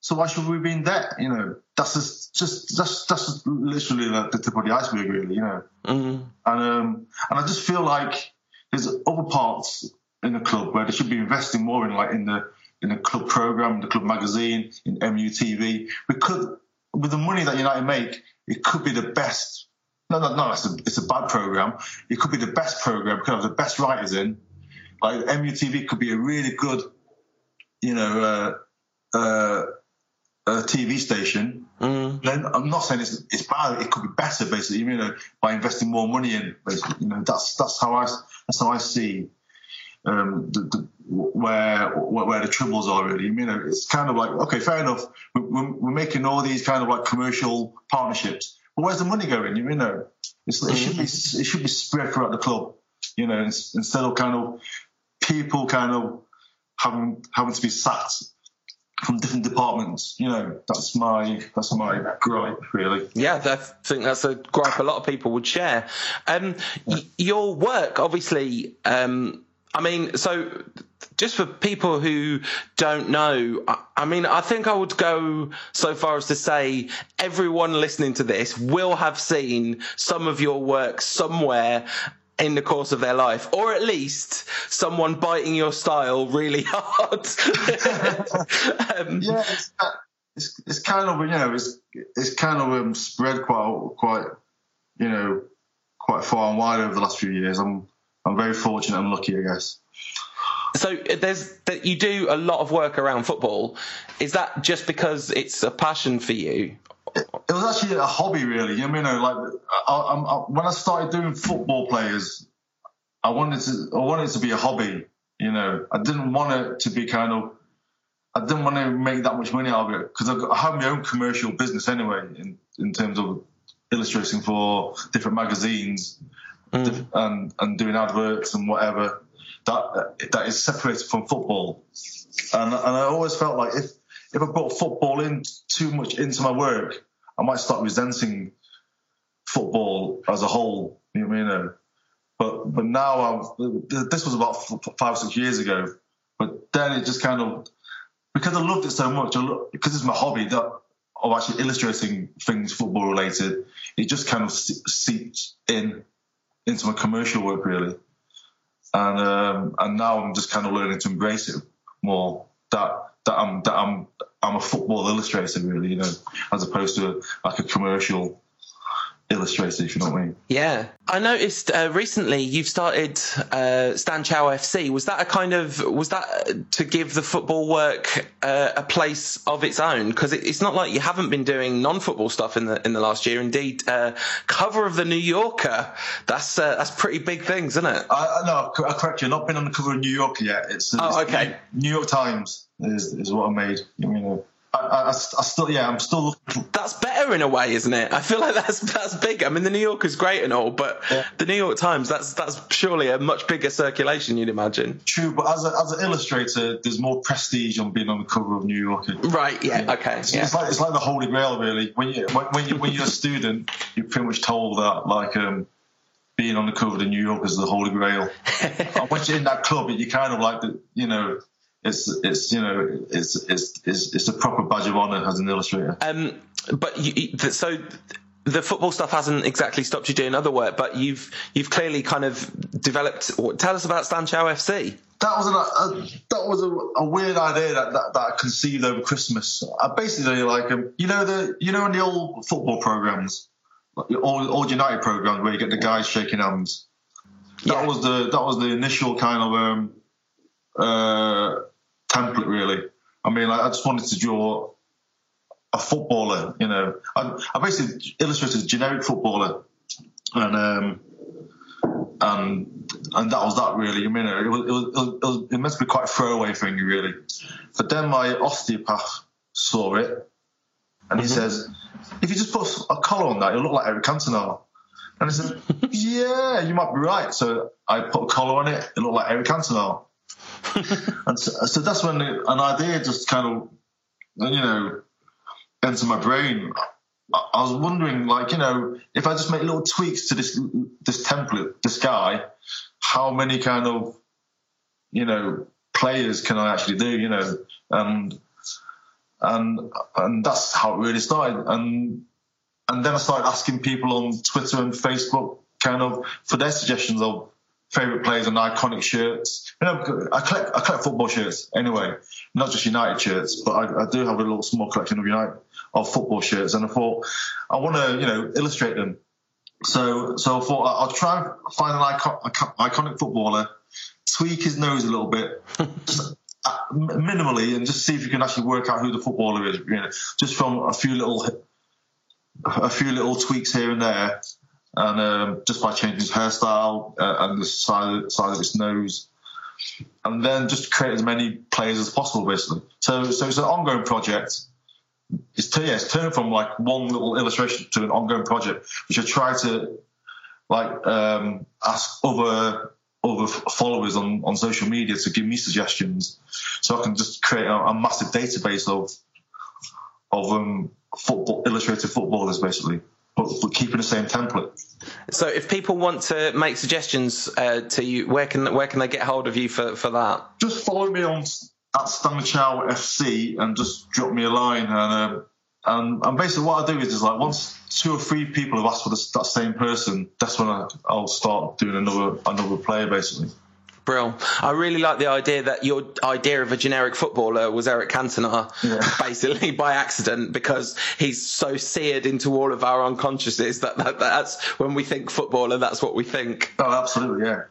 So why should we be in debt? You know, that's just, just that's that's literally like the tip of the iceberg, really. You know, mm-hmm. and um, and I just feel like there's other parts in the club where they should be investing more in, like in the in the club program, the club magazine, in MUTV. We could, with the money that United make, it could be the best no, no, no. It's a, it's a bad program. It could be the best program. It could have the best writers in. Like MUTV could be a really good, you know, uh, uh, uh, TV station. Mm. Then I'm not saying it's, it's bad. It could be better, basically. You know, by investing more money in. Basically, you know, that's that's how I that's how I see um, the, the, where where the troubles are really. You know, it's kind of like okay, fair enough. We're, we're making all these kind of like commercial partnerships but where's the money going? You know, it should be it should be spread throughout the club. You know, instead of kind of people kind of having having to be sacked from different departments. You know, that's my that's my gripe, really. Yeah, I think that's a gripe a lot of people would share. Um, yeah. y- your work, obviously. Um, I mean, so just for people who don't know, I, I, mean, I think I would go so far as to say everyone listening to this will have seen some of your work somewhere in the course of their life, or at least someone biting your style really hard. um, yeah, it's, it's, it's kind of you know it's it's kind of um, spread quite quite you know quite far and wide over the last few years. I'm I'm very fortunate and lucky, I guess. So there's that you do a lot of work around football. Is that just because it's a passion for you? It, was actually a hobby, really. You know, like I, I, I, when I started doing football players, I wanted to I wanted it to be a hobby. You know, I didn't want it to be kind of I didn't want to make that much money out of it because I have my own commercial business anyway in, in terms of illustrating for different magazines mm. and, and doing adverts and whatever. That that is separated from football, and and I always felt like if if I brought football in too much into my work, I might start resenting football as a whole. You know what I mean? But but now I'm, this was about five six years ago. But then it just kind of because I loved it so much, because it's my hobby that of actually illustrating things football related, it just kind of seeped in into my commercial work really, and um, and now I'm just kind of learning to embrace it more. That that I'm that I'm I'm a football illustrator really, you know, as opposed to like a commercial illustrator, if you know what I mean. Yeah. I noticed uh, recently you've started uh, Stan Chow FC. Was that a kind of, was that to give the football work uh, a place of its own? Because it, it's not like you haven't been doing non-football stuff in the in the last year. Indeed, uh, cover of the New Yorker, that's uh, that's pretty big things, isn't it? I, no, I correct you. Not been on the cover of New Yorker yet. It's, it's oh, okay. New York Times is, is what I made. You know, I, I, I, still, yeah, I'm still. Looking. That's better in a way, isn't it? I feel like that's that's big. I mean, the New Yorker's great and all, but yeah. the New York Times, that's that's surely a much bigger circulation, you'd imagine. True, but as a, as an illustrator, there's more prestige on being on the cover of New Yorker. Right? Yeah. yeah. Okay. It's, yeah. it's, like it's like the Holy Grail, really. When you when, when you when you're a student, you're pretty much told that like um, being on the cover of the New Yorker is the Holy Grail. once you're in that club, you kind of like the you know it's it's you know it's it's it's, it's a proper badge of honor as an illustrator. Um, but you, so the football stuff hasn't exactly stopped you doing other work, but you've you've clearly kind of developed. Tell us about Stan Chow FC. That was a, a that was a, a weird idea that, that, that I conceived over Christmas. I basically like um, you know the you know in the old football programs, like old, old United programs where you get the guys shaking hands. That yeah. was the that was the initial kind of um, uh, template really. I mean, I just wanted to draw a footballer. You know, I, I basically illustrated a generic footballer, and um, and and that was that really. I mean, it was it was, it, was, it meant to be quite a throwaway thing really. But then my osteopath saw it, and he mm-hmm. says, "If you just put a collar on that, it'll look like Eric Cantona." And I said, "Yeah, you might be right." So I put a collar on it. It looked like Eric Cantona. and so, so, that's when an idea just kind of, you know, entered my brain. I, I was wondering, like, you know, if I just make little tweaks to this this template, this guy, how many kind of, you know, players can I actually do? You know, and and and that's how it really started. And and then I started asking people on Twitter and Facebook, kind of, for their suggestions of favorite players and iconic shirts. You know, I collect I collect football shirts anyway, not just United shirts, but I, I do have a little small collection of United of football shirts, and I thought I want to you know illustrate them. So so I thought I'll try and find an icon, iconic footballer, tweak his nose a little bit. just, uh, minimally and just see if you can actually work out who the footballer is. You know, just from a few little, a few little tweaks here and there, and um, just by changing his hairstyle uh, and the size, size of his nose, and then just create as many players as possible, basically. So, so it's an ongoing project. It's, yeah, it's turned from like one little illustration to an ongoing project, which I try to like um, ask other other followers on, on social media to give me suggestions, so I can just create a, a massive database of of um, football illustrated footballers, basically but, but keeping the same template. So, if people want to make suggestions uh, to you, where can where can they get hold of you for, for that? Just follow me on at Stanley Chow FC and just drop me a line. And, uh, and and basically, what I do is, is like once two or three people have asked for this, that same person, that's when I, I'll start doing another another player, basically. Brill. I really like the idea that your idea of a generic footballer was Eric Cantona, yeah. basically by accident, because he's so seared into all of our unconsciouses that, that that's when we think footballer, that's what we think. Oh, absolutely, yeah.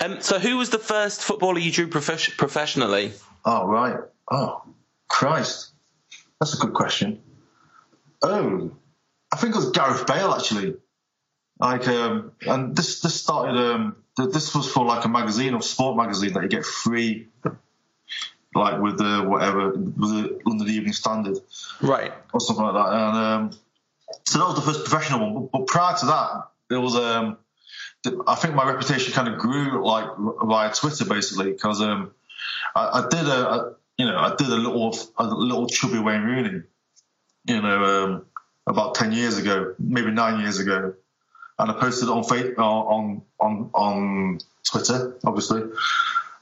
Um, so, who was the first footballer you drew prof- professionally? Oh, right. Oh, Christ. That's a good question. Oh, I think it was Gareth Bale, actually. Like, um, and this this started. Um, this was for like a magazine or sport magazine that you get free, like with the whatever with the London Evening Standard, right, or something like that. And um, so that was the first professional one. But, but prior to that, it was. Um, I think my reputation kind of grew like via Twitter, basically, because um, I, I, did a, a, you know, I did a little, a little chubby Wayne Rooney, you know, um, about ten years ago, maybe nine years ago, and I posted it on uh, on on on Twitter, obviously,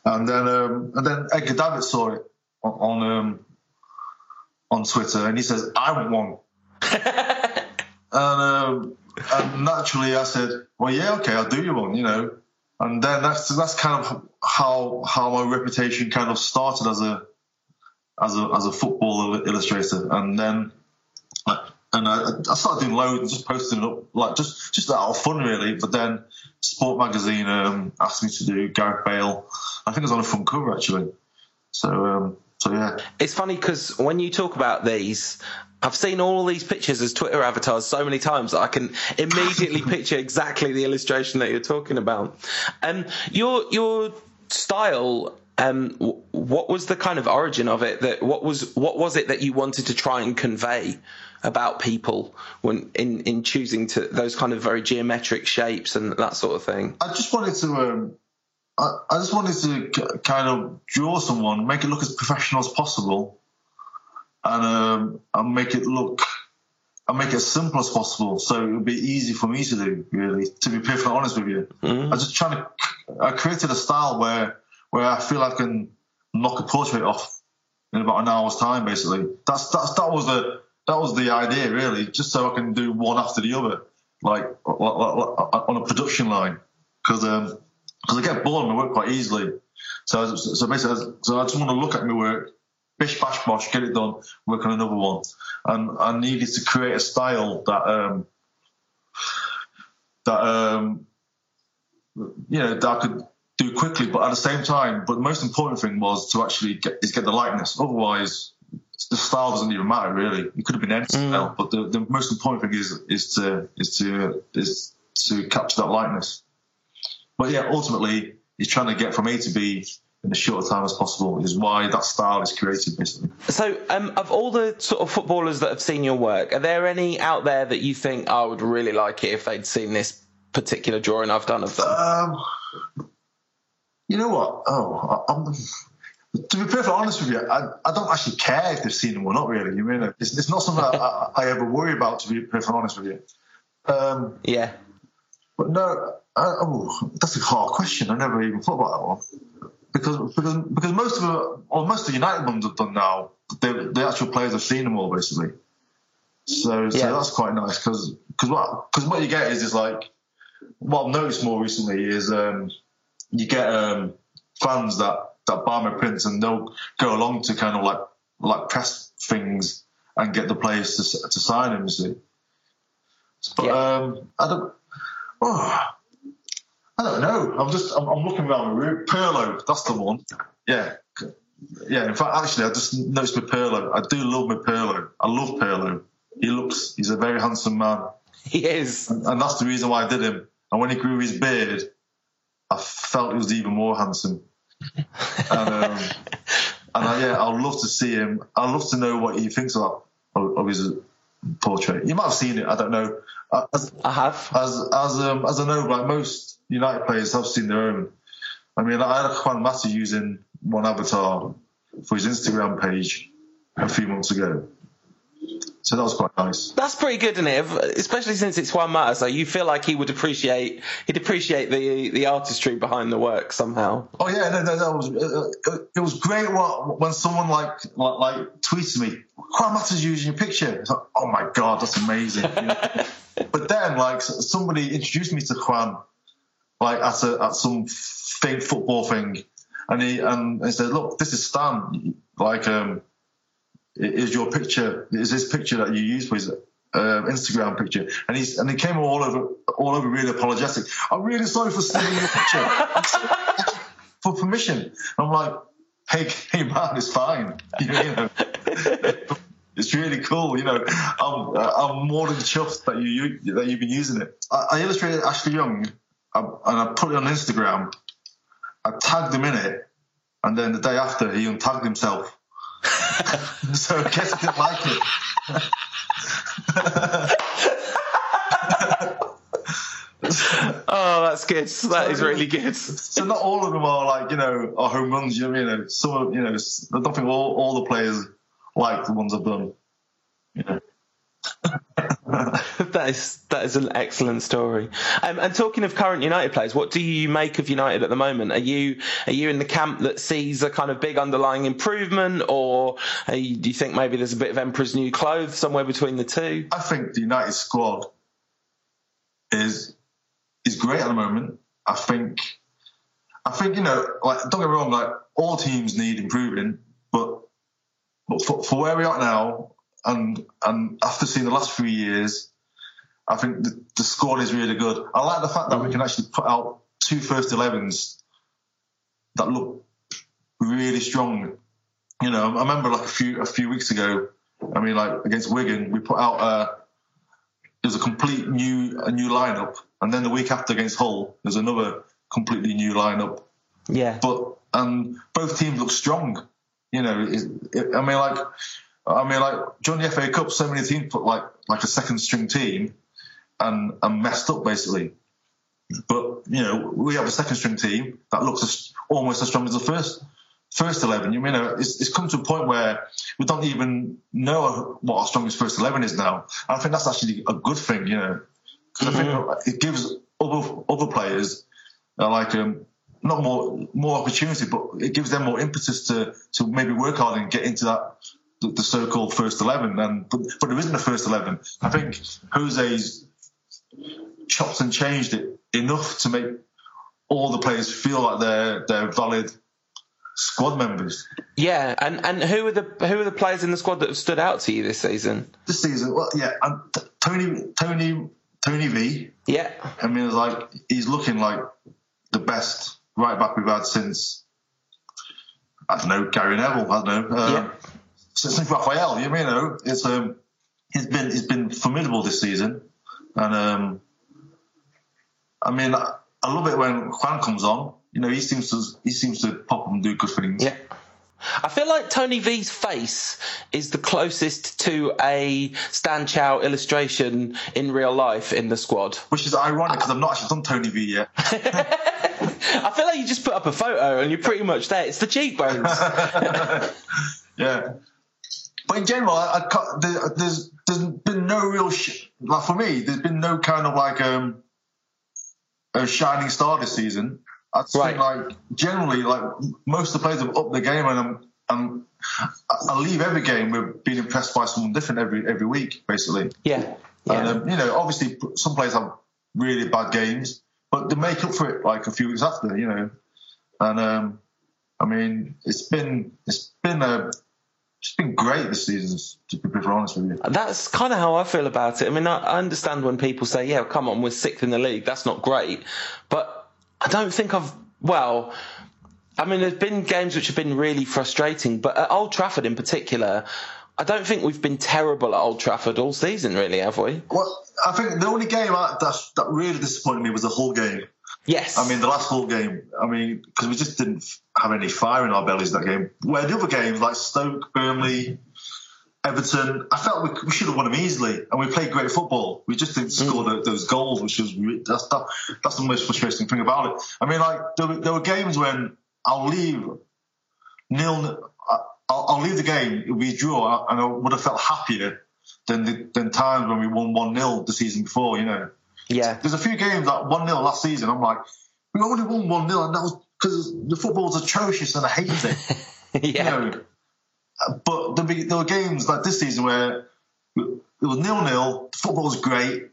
and then um, and then Edgar Davids saw it on on, um, on Twitter, and he says, "I want one," and, um, and naturally I said, "Well, yeah, okay, I'll do you one," you know, and then that's that's kind of how how my reputation kind of started as a as a as a football illustrator, and then and I, I, started doing loads and just posting it up, like just just out of fun, really. But then Sport Magazine um, asked me to do Gareth Bale. I think it was on a front cover actually. So um, so yeah. It's funny because when you talk about these, I've seen all these pictures as Twitter avatars so many times that I can immediately picture exactly the illustration that you're talking about. And um, your your style um, what was the kind of origin of it? That what was what was it that you wanted to try and convey about people when in in choosing to those kind of very geometric shapes and that sort of thing? I just wanted to. Um, I, I just wanted to kind of draw someone, make it look as professional as possible, and um, and make it look and make it as simple as possible so it would be easy for me to do really to be perfectly honest with you mm-hmm. i just trying to i created a style where where i feel i can knock a portrait off in about an hour's time basically that's that's that was the that was the idea, really, just so I can do one after the other, like, on a production line, because um, I get bored of my work quite easily. So so basically, so I just want to look at my work, bish bash bosh, get it done, work on another one, and I needed to create a style that um, that um, you know that I could do quickly, but at the same time. But the most important thing was to actually get is get the likeness. Otherwise, the style doesn't even matter really. It could have been any mm. style, but the, the most important thing is is to is to is to capture that likeness. But yeah, ultimately, he's trying to get from A to B in as short a time as possible. Is why that style is created, basically. So, um, of all the sort of footballers that have seen your work, are there any out there that you think I would really like it if they'd seen this particular drawing I've done of them? Um, you know what? Oh, I'm to be perfectly honest with you, I, I don't actually care if they've seen them or not. Really, you mean it's, it's not something I, I, ever worry about. To be perfectly honest with you, um, yeah. But no, I, oh, that's a hard question. I never even thought about that one because because because most of the or most of the United ones have done now. They, the actual players have seen them all basically. So, so that's quite nice because because what because what you get is is like what I've noticed more recently is um, you get um, fans that that my prints and they'll go along to kind of like like press things and get the players to, to sign. You see, but yeah. um, I don't. Oh, I don't know. I'm just I'm, I'm looking around my room. Pirlo, that's the one. Yeah, yeah. In fact, actually, I just noticed with Pirlo. I do love my Pirlo. I love Pirlo. He looks. He's a very handsome man. He is, and, and that's the reason why I did him. And when he grew his beard, I felt he was even more handsome and, um, and I, yeah, I'd love to see him. I'd love to know what he thinks of, of his portrait. You might have seen it. I don't know. As, I have. As as um, as I know, like most United players have seen their own. I mean, I had a Juan Mata using one avatar for his Instagram page a few months ago. So that was quite nice. That's pretty good, isn't it? Especially since it's Juan Mata, so you feel like he would appreciate he'd appreciate the the artistry behind the work somehow. Oh yeah, no, no, that was it, it was great. What when someone like like, like tweets me, Juan Mata's using your picture. It's like, oh my god, that's amazing. You know? but then like somebody introduced me to Juan, like at a, at some fake football thing, and he and he said, "Look, this is Stan. Like, um, is your picture? Is this picture that you use for his uh, Instagram picture?" And he's and he came all over all over really apologetic. I'm really sorry for stealing your picture for permission. I'm like, hey, hey man, it's fine. You know it's really cool. You know, I'm, I'm more than chuffed that you, you that you've been using it. I, I illustrated Ashley Young, and I put it on Instagram. I tagged him in it, and then the day after, he untagged himself. So I guess didn't like it. oh, that's good. That so, is really good. So not all of them are like you know are home runs. You know, you know some you know I don't think all, all the players like the ones I've done. Yeah. that is that is an excellent story. Um, and talking of current United players, what do you make of United at the moment? Are you are you in the camp that sees a kind of big underlying improvement, or you, do you think maybe there's a bit of Emperor's new clothes somewhere between the two? I think the United squad is is great at the moment. I think I think you know, like don't get me wrong, like all teams need improving, but but for, for where we are now, and and after seeing the last few years, I think the, the squad is really good. I like the fact that we mm. can actually put out two first 11s that look really strong. You know, I remember like a few a few weeks ago. I mean, like against Wigan, we put out a it was a complete new a new lineup, and then the week after against Hull, there's another completely new lineup. Yeah. But and both teams look strong. You know, it, it, I mean, like, I mean, like during the FA Cup, so many teams put like like a second string team and and messed up basically. But you know, we have a second string team that looks as, almost as strong as the first first eleven. You know, it's, it's come to a point where we don't even know what our strongest first eleven is now. And I think that's actually a good thing. You know, because mm-hmm. I think it gives other other players uh, like um, not more more opportunity, but it gives them more impetus to to maybe work hard and get into that the, the so-called first eleven. And but, but there isn't a first eleven. I think Jose's chopped and changed it enough to make all the players feel like they're they're valid squad members. Yeah, and and who are the who are the players in the squad that have stood out to you this season? This season, well, yeah, and Tony Tony Tony V. Yeah, I mean, it's like he's looking like the best right back we've had since I don't know Gary Neville. I don't know. Um, yeah. Since Rafael, you know, it's um, he's been he's been formidable this season, and um, I mean, I love it when Juan comes on. You know, he seems to he seems to pop and do good things. Yeah. I feel like Tony V's face is the closest to a Stan Chow illustration in real life in the squad. Which is ironic because I've not actually done Tony V yet. I feel like you just put up a photo and you're pretty much there. It's the cheekbones. yeah. But in general, I, I, there's there's been no real sh- like for me. There's been no kind of like um a shining star this season. I'd say right. like generally like most of the players have upped the game, and I'm, I'm I leave every game with being impressed by someone different every every week, basically. Yeah. yeah. And um, you know, obviously, some players have really bad games, but they make up for it like a few weeks after, you know. And um, I mean, it's been it's been a it's been great this season, to be perfectly honest with you. That's kind of how I feel about it. I mean, I understand when people say, "Yeah, come on, we're sixth in the league. That's not great," but I don't think I've. Well, I mean, there's been games which have been really frustrating, but at Old Trafford in particular, I don't think we've been terrible at Old Trafford all season, really, have we? Well, I think the only game that, that really disappointed me was the Hull game. Yes. I mean, the last Hull game, I mean, because we just didn't have any fire in our bellies that game. Where the other games, like Stoke, Burnley, Everton, I felt we, we should have won them easily, and we played great football. We just didn't mm. score the, those goals, which was that's that, that's the most frustrating thing about it. I mean, like there, there were games when I'll leave nil, I'll, I'll leave the game, it'll be a draw, and I would have felt happier than the, than times when we won one 0 the season before. You know. Yeah. There's a few games like 1 0 last season. I'm like, we only won 1 0, and that was because the football was atrocious and I hated it. yeah. You know, but there, there were games like this season where it was nil nil, the football was great,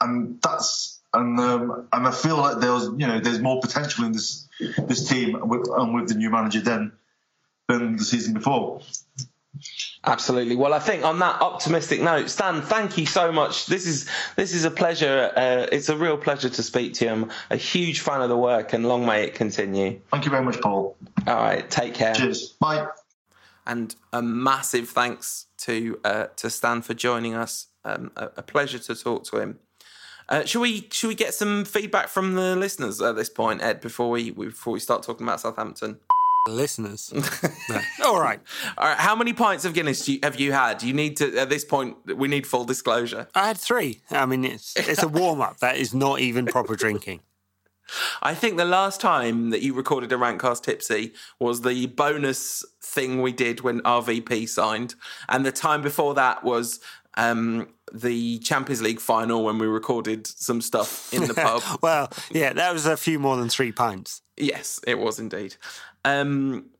and that's and um, and I feel like there was you know there's more potential in this this team with, and with the new manager than than the season before. Absolutely. Well, I think on that optimistic note, Stan, thank you so much. This is this is a pleasure. Uh, it's a real pleasure to speak to you. I'm a huge fan of the work, and long may it continue. Thank you very much, Paul. All right, take care. Cheers. Bye. And a massive thanks to uh, to Stan for joining us. Um, a, a, pleasure to talk to him. Uh, should we should we get some feedback from the listeners at this point, Ed, before we before we start talking about Southampton? Listeners. no. All right. All right. How many pints of Guinness you, have you had? You need to, at this point, we need full disclosure. I had three. I mean, it's, it's a warm up. that is not even proper drinking. I think the last time that you recorded a Rantcast Tipsy was the bonus thing we did when RVP signed. And the time before that was um, the Champions League final when we recorded some stuff in the pub. well, yeah, that was a few more than three pints. Yes, it was indeed. Um,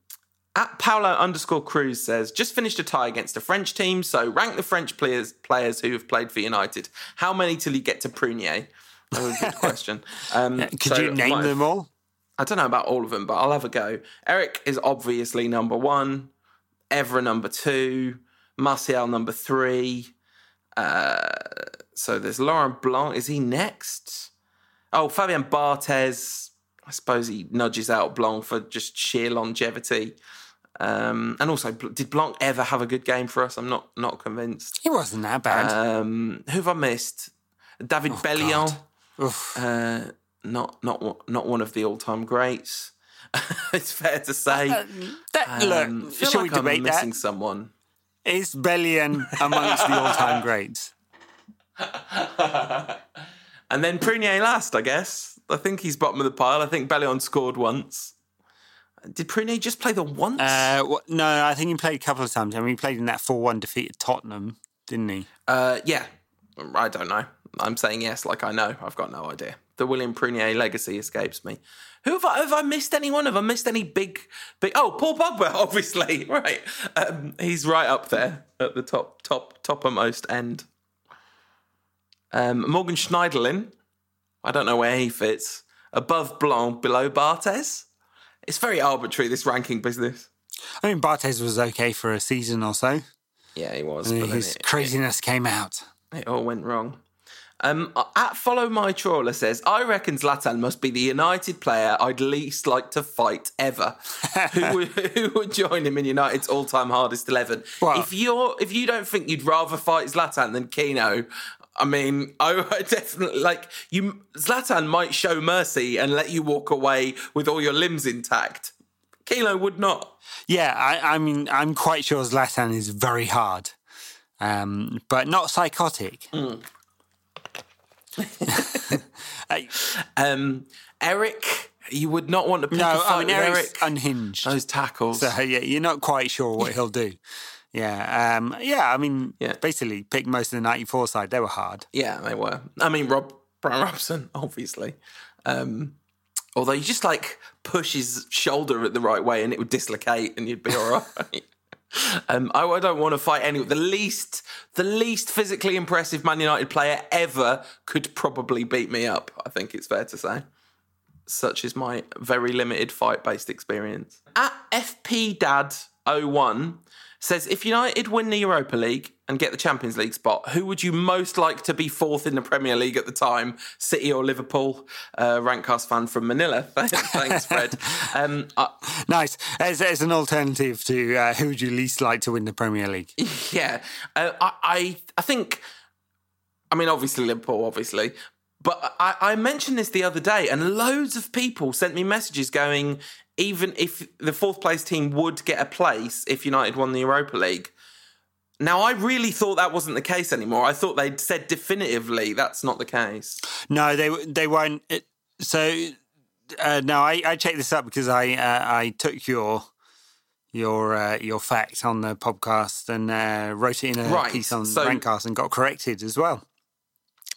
at Paolo underscore Cruz says, just finished a tie against a French team, so rank the French players players who have played for United. How many till you get to Prunier? That was a good question. Um, Could so you name them all? I don't know about all of them, but I'll have a go. Eric is obviously number one, Evra number two, Martial number three. Uh, so there's Laurent Blanc. Is he next? Oh, Fabien Barthez I suppose he nudges out Blanc for just sheer longevity. Um, and also, did Blanc ever have a good game for us? I'm not not convinced. He wasn't that bad. Um, who have I missed? David oh, Bellion. Uh, not not not one of the all time greats. it's fair to say. Uh, that, um, look, shall like we debate I'm missing someone? Is Bellion amongst the all time greats? and then Prunier last, I guess. I think he's bottom of the pile. I think Bellion scored once. Did Prunier just play the once? Uh, well, no, I think he played a couple of times. I mean, he played in that 4 1 defeat at Tottenham, didn't he? Uh, yeah. I don't know. I'm saying yes, like I know. I've got no idea. The William Prunier legacy escapes me. Who have I, have I missed anyone? Have I missed any big, big? Oh, Paul Pogba, obviously, right. Um, he's right up there at the top, top, toppermost end. Um, Morgan Schneiderlin, I don't know where he fits. Above Blanc, below Barthez. It's very arbitrary, this ranking business. I mean, Barthez was okay for a season or so. Yeah, he was. And his it, craziness it, came out. It all went wrong. Um, at Follow My Trawler says, I reckon Zlatan must be the United player I'd least like to fight ever. who, would, who would join him in United's all-time hardest eleven? Well, if you're if you don't think you'd rather fight Zlatan than Keano, I mean, I, definitely like you. Zlatan might show mercy and let you walk away with all your limbs intact. Keano would not. Yeah, I, I mean, I'm quite sure Zlatan is very hard, um, but not psychotic. Mm. um, Eric, you would not want to pick no, a fight I mean, Eric's Eric. unhinged. Those tackles. So yeah, you're not quite sure what he'll do. Yeah, um, yeah. I mean, yeah. basically, pick most of the '94 side. They were hard. Yeah, they were. I mean, Rob Brian Robson, obviously. Um, although you just like push his shoulder at the right way, and it would dislocate, and you'd be all right. Um, I, I, don't want to fight anyone. The least, the least physically impressive Man United player ever could probably beat me up. I think it's fair to say. Such is my very limited fight-based experience. At FP Dad 01 says if United win the Europa League and get the Champions League spot, who would you most like to be fourth in the Premier League at the time? City or Liverpool? Uh, Rantcast fan from Manila. Thanks, Fred. Um, nice. As, as, an alternative to uh, who would you least like to win the Premier League? Yeah, uh, I, I, I think. I mean, obviously Liverpool, obviously, but I, I, mentioned this the other day, and loads of people sent me messages going, even if the fourth place team would get a place if United won the Europa League. Now, I really thought that wasn't the case anymore. I thought they'd said definitively that's not the case. No, they they won't. So, uh, no, I, I checked this up because I uh, I took your your uh, your fact on the podcast and uh, wrote it in a right. piece on so, Rantcast and got corrected as well.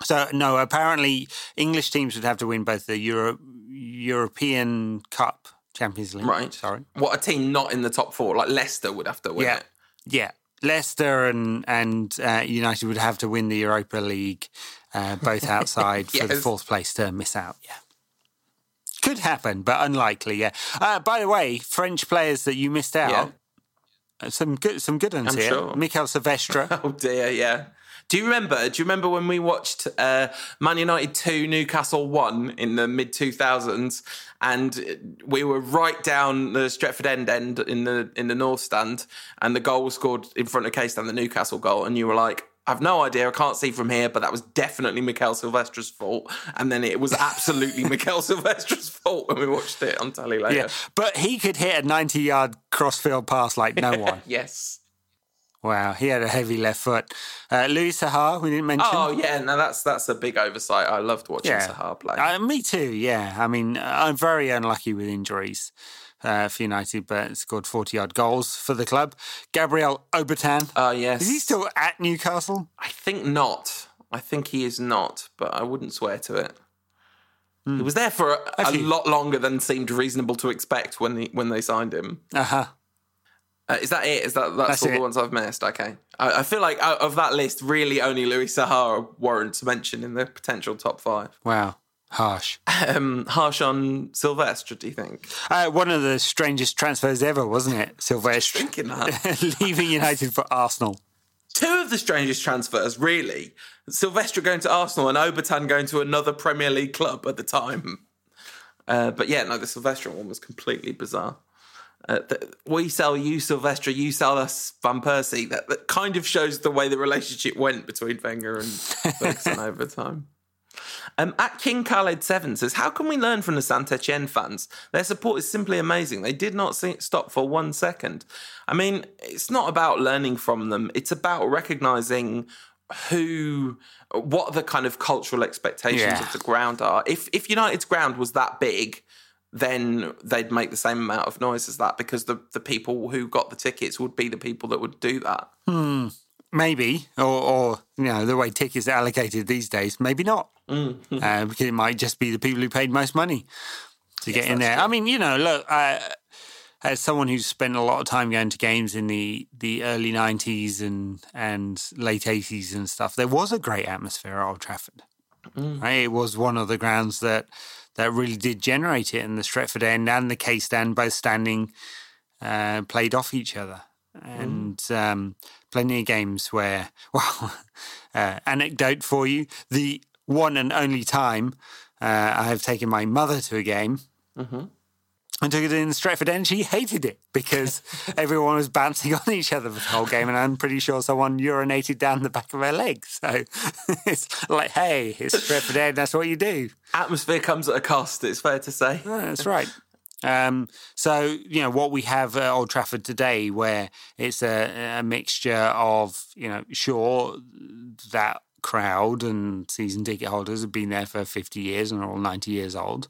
So no, apparently English teams would have to win both the Euro- European Cup Champions League. Right. Sorry. What a team not in the top four, like Leicester would have to win yeah. it. Yeah. Leicester and and uh, United would have to win the Europa League, uh, both outside yes. for the fourth place to miss out. Yeah. Could happen, but unlikely. Yeah. Uh, by the way, French players that you missed out. Yeah. Uh, some good, some good ones I'm here. Sure. Mikaël Silvestre. oh dear, yeah. Do you remember? Do you remember when we watched uh, Man United two, Newcastle one in the mid two thousands, and we were right down the Stretford End end in the in the North Stand, and the goal was scored in front of K Stand, the Newcastle goal, and you were like, I've no idea. I can't see from here, but that was definitely Mikaël Silvestre's fault. And then it was absolutely Mikaël Silvestre's fault when we watched it on telly later. Yeah, but he could hit a 90 yard crossfield pass like no one. yes. Wow, he had a heavy left foot. Uh, Louis Saha, we didn't mention. Oh yeah, no, that's that's a big oversight. I loved watching yeah. Saha play. Uh, me too. Yeah, I mean, I'm very unlucky with injuries uh, for United, but scored 40 odd goals for the club. Gabriel Obertan. Oh, uh, yes. Is he still at Newcastle? I think not. I think he is not, but I wouldn't swear to it. Mm. He was there for a, a lot longer than seemed reasonable to expect when he, when they signed him. Uh-huh. Uh, is that it? Is that that's, that's all it. the ones I've missed? Okay, I, I, feel like out of that list, really only Louis Saha warrants mention in the potential top five. Wow. Harsh. Um, harsh on Silvestre, do you think? Uh, one of the strangest transfers ever, wasn't it? Silvestre. thinking that. leaving United for Arsenal. Two of the strangest transfers, really. Silvestre going to Arsenal and Obertan going to another Premier League club at the time. Uh, but yeah, no, the Silvestre one was completely bizarre. Uh, the, we sell you Silvestre, you sell us Van Persie. That, that kind of shows the way the relationship went between Wenger and Ferguson over time. Um, at King Khaled Seven says, "How can we learn from the Saint Etienne fans? Their support is simply amazing. They did not see, stop for one second. I mean, it's not about learning from them. It's about recognizing." Who, what the kind of cultural expectations yeah. of the ground are. If if United's ground was that big, then they'd make the same amount of noise as that because the, the people who got the tickets would be the people that would do that. Hmm. Maybe, or, or you know, the way tickets are allocated these days, maybe not, mm-hmm. uh, because it might just be the people who paid most money to yes, get in there. True. I mean, you know, look, uh, as someone who's spent a lot of time going to games in the, the early '90s and and late '80s and stuff, there was a great atmosphere at Old Trafford. Mm. Right? It was one of the grounds that that really did generate it, and the Stretford end and the K stand both standing uh, played off each other, mm. and. Mm. Um, plenty of games where, well, uh, anecdote for you: the one and only time uh, I have taken my mother to a game. Mm-hmm. I took it in Stretford End. She hated it because everyone was bouncing on each other for the whole game, and I'm pretty sure someone urinated down the back of her leg. So it's like, hey, it's Stretford End. That's what you do. Atmosphere comes at a cost. It's fair to say. that's right. Um, so you know what we have at Old Trafford today, where it's a, a mixture of you know, sure that crowd and season ticket holders have been there for 50 years and are all 90 years old.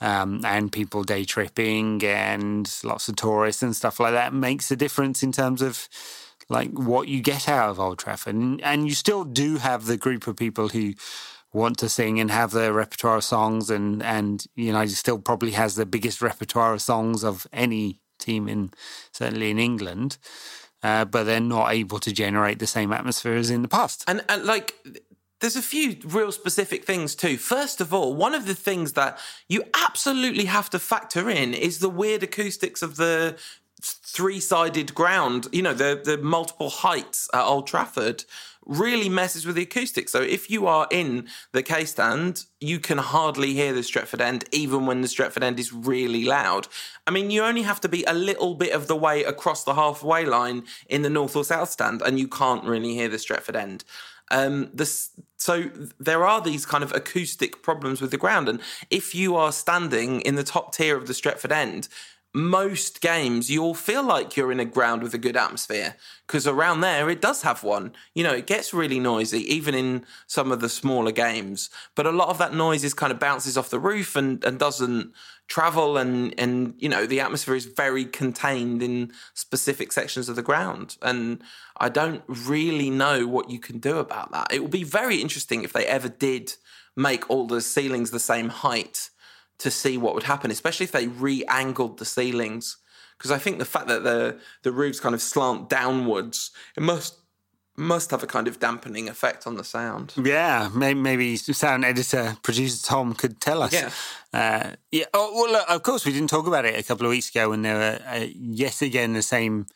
Um, and people day tripping and lots of tourists and stuff like that makes a difference in terms of like what you get out of Old Trafford. And, and you still do have the group of people who want to sing and have their repertoire of songs and and United still probably has the biggest repertoire of songs of any team in certainly in England. Uh, but they're not able to generate the same atmosphere as in the past. And, and like there's a few real specific things too. First of all, one of the things that you absolutely have to factor in is the weird acoustics of the three-sided ground. You know, the the multiple heights at Old Trafford really messes with the acoustics. So if you are in the K stand, you can hardly hear the Stretford end, even when the Stretford end is really loud. I mean, you only have to be a little bit of the way across the halfway line in the North or South stand, and you can't really hear the Stretford end. Um, this, so there are these kind of acoustic problems with the ground, and if you are standing in the top tier of the Stretford end, most games you'll feel like you're in a ground with a good atmosphere because around there it does have one. You know, it gets really noisy even in some of the smaller games, but a lot of that noise is kind of bounces off the roof and, and doesn't travel and and you know the atmosphere is very contained in specific sections of the ground and I don't really know what you can do about that. It would be very interesting if they ever did make all the ceilings the same height to see what would happen, especially if they re-angled the ceilings. Because I think the fact that the the roofs kind of slant downwards, it must must have a kind of dampening effect on the sound. Yeah, maybe, maybe sound editor producer Tom could tell us. Yeah. Uh, yeah. Oh, well, look, of course, we didn't talk about it a couple of weeks ago when there were uh, yet again the same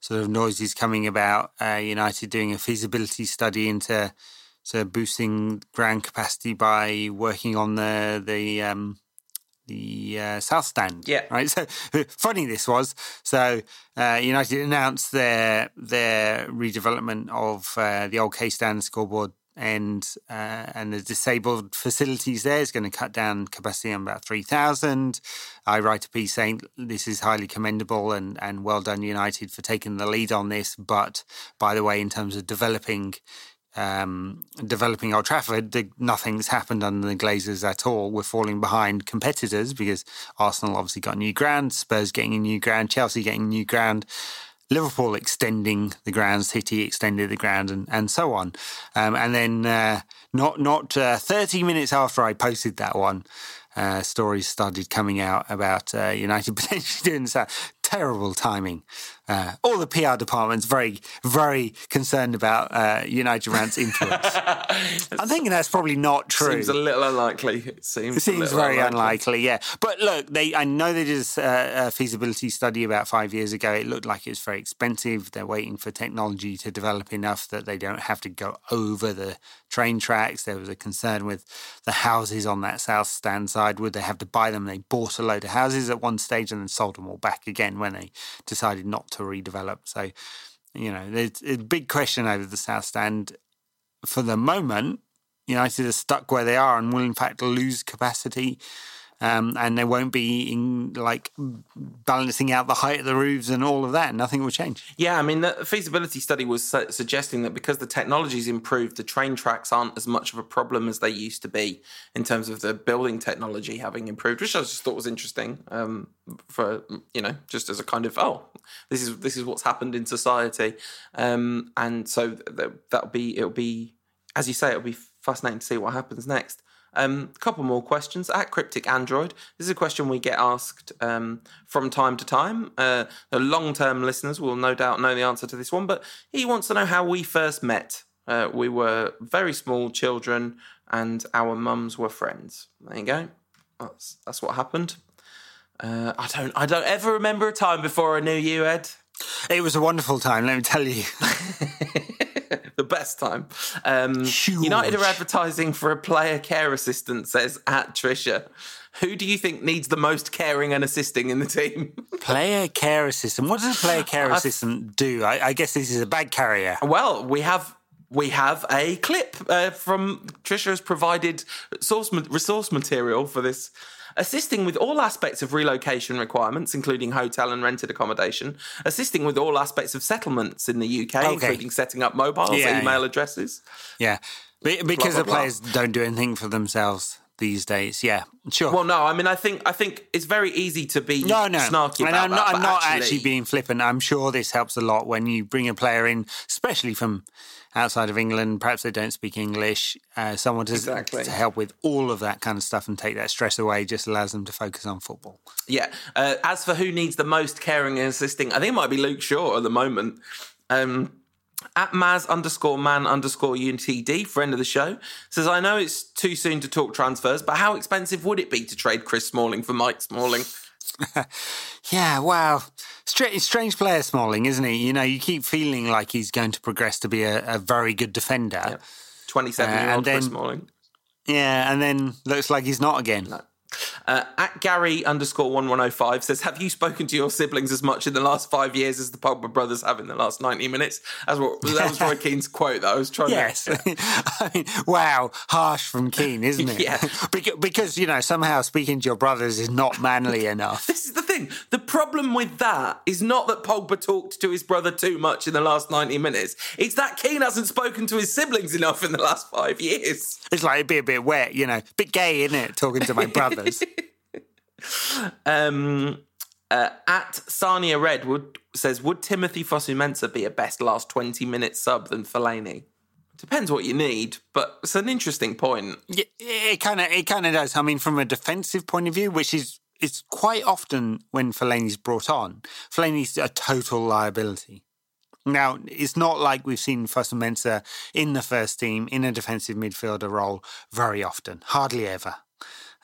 sort of noises coming about uh, United doing a feasibility study into so boosting ground capacity by working on the the um, the uh, South Stand. Yeah. Right. So funny this was. So uh, United announced their their redevelopment of uh, the old K Stand scoreboard and uh, and the disabled facilities there is going to cut down capacity on about three thousand. I write a piece saying this is highly commendable and and well done United for taking the lead on this. But by the way, in terms of developing um, developing Old Trafford, nothing's happened under the Glazers at all. We're falling behind competitors because Arsenal obviously got new ground, Spurs getting a new ground, Chelsea getting a new ground. Liverpool extending the ground, City extended the ground, and, and so on. Um, and then, uh, not not uh, 30 minutes after I posted that one, uh, stories started coming out about uh, United potentially doing so. Terrible timing. Uh, all the PR departments very, very concerned about uh, United Rant's influence. I'm thinking that's probably not true. Seems a little unlikely. It seems. It seems very unlikely. unlikely. yeah. But look, they I know they did a, a, feasibility study about five years ago. It looked like it was very expensive. They're waiting for technology to develop enough that they don't have to go over the train tracks. There was a concern with the houses on that south stand side. Would they have to buy them? They bought a load of houses at one stage and then sold them all back again when they decided not to redevelop. So, you know, there's a big question over the South Stand. For the moment, United are stuck where they are and will, in fact, lose capacity um, and they won't be in like balancing out the height of the roofs and all of that. Nothing will change. Yeah, I mean, the feasibility study was su- suggesting that because the technology's improved, the train tracks aren't as much of a problem as they used to be in terms of the building technology having improved, which I just thought was interesting. Um, for you know, just as a kind of oh, this is this is what's happened in society, um, and so th- that'll be it'll be as you say, it'll be fascinating to see what happens next. A um, couple more questions at Cryptic Android. This is a question we get asked um, from time to time. Uh, the long-term listeners will no doubt know the answer to this one, but he wants to know how we first met. Uh, we were very small children, and our mums were friends. There you go. That's that's what happened. Uh, I don't I don't ever remember a time before I knew you, Ed. It was a wonderful time, let me tell you. the best time. Um, United are advertising for a player care assistant, says at Trisha. Who do you think needs the most caring and assisting in the team? player care assistant. What does a player care assistant do? I, I guess this is a bag carrier. Well, we have we have a clip uh, from Trisha has provided source resource material for this assisting with all aspects of relocation requirements, including hotel and rented accommodation, assisting with all aspects of settlements in the UK, okay. including setting up mobiles, yeah, email yeah. addresses. Yeah, because blah, blah, the players blah. don't do anything for themselves these days. Yeah, sure. Well, no, I mean, I think I think it's very easy to be no, no. snarky and I'm not, that, I'm not actually... actually being flippant. I'm sure this helps a lot when you bring a player in, especially from outside of England. Perhaps they don't speak English. Uh, someone to, exactly. to help with all of that kind of stuff and take that stress away just allows them to focus on football. Yeah. Uh, as for who needs the most caring and assisting, I think it might be Luke Shaw at the moment. Um, at Maz underscore man underscore UNTD, friend of the show, says, I know it's too soon to talk transfers, but how expensive would it be to trade Chris Smalling for Mike Smalling? yeah, wow. Strange, strange player, Smalling, isn't he? You know, you keep feeling like he's going to progress to be a, a very good defender. 27 year old uh, Chris Smalling. Yeah, and then looks like he's not again. No. Uh, at Gary underscore 1105 says, Have you spoken to your siblings as much in the last five years as the Pogba brothers have in the last 90 minutes? As what, that was Roy Keane's quote that I was trying yes. to. Yes. I mean, wow, harsh from Keane, isn't it? yeah. because, because, you know, somehow speaking to your brothers is not manly enough. this is the thing. The problem with that is not that Pogba talked to his brother too much in the last 90 minutes, it's that Keane hasn't spoken to his siblings enough in the last five years. It's like it'd be a bit wet, you know, bit gay, isn't it, talking to my brother? Um, uh, at Sarnia Redwood says, Would Timothy Fosu-Mensah be a best last 20 minute sub than Fellaini? Depends what you need, but it's an interesting point. Yeah, it kind of it kind of does. I mean, from a defensive point of view, which is it's quite often when Fellaini's brought on, Fellaini's a total liability. Now, it's not like we've seen Fosu-Mensah in the first team in a defensive midfielder role very often, hardly ever.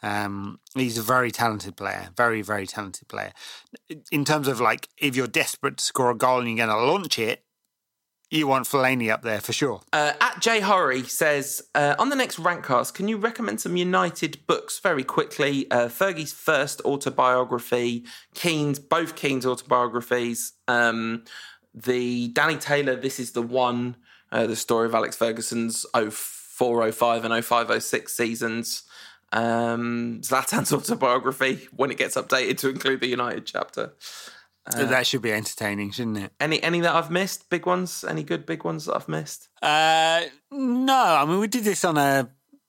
Um, he's a very talented player, very, very talented player. In terms of like, if you're desperate to score a goal and you're going to launch it, you want Fellaini up there for sure. Uh, at J Horry says uh, on the next Rantcast, can you recommend some United books very quickly? Uh, Fergie's first autobiography, Keane's both Keane's autobiographies, um, the Danny Taylor. This is the one. Uh, the story of Alex Ferguson's 0405 and 0506 seasons. Um, Zlatan's autobiography when it gets updated to include the United chapter. Uh, that should be entertaining, shouldn't it? Any any that I've missed? Big ones? Any good big ones that I've missed? Uh, no, I mean we did this on a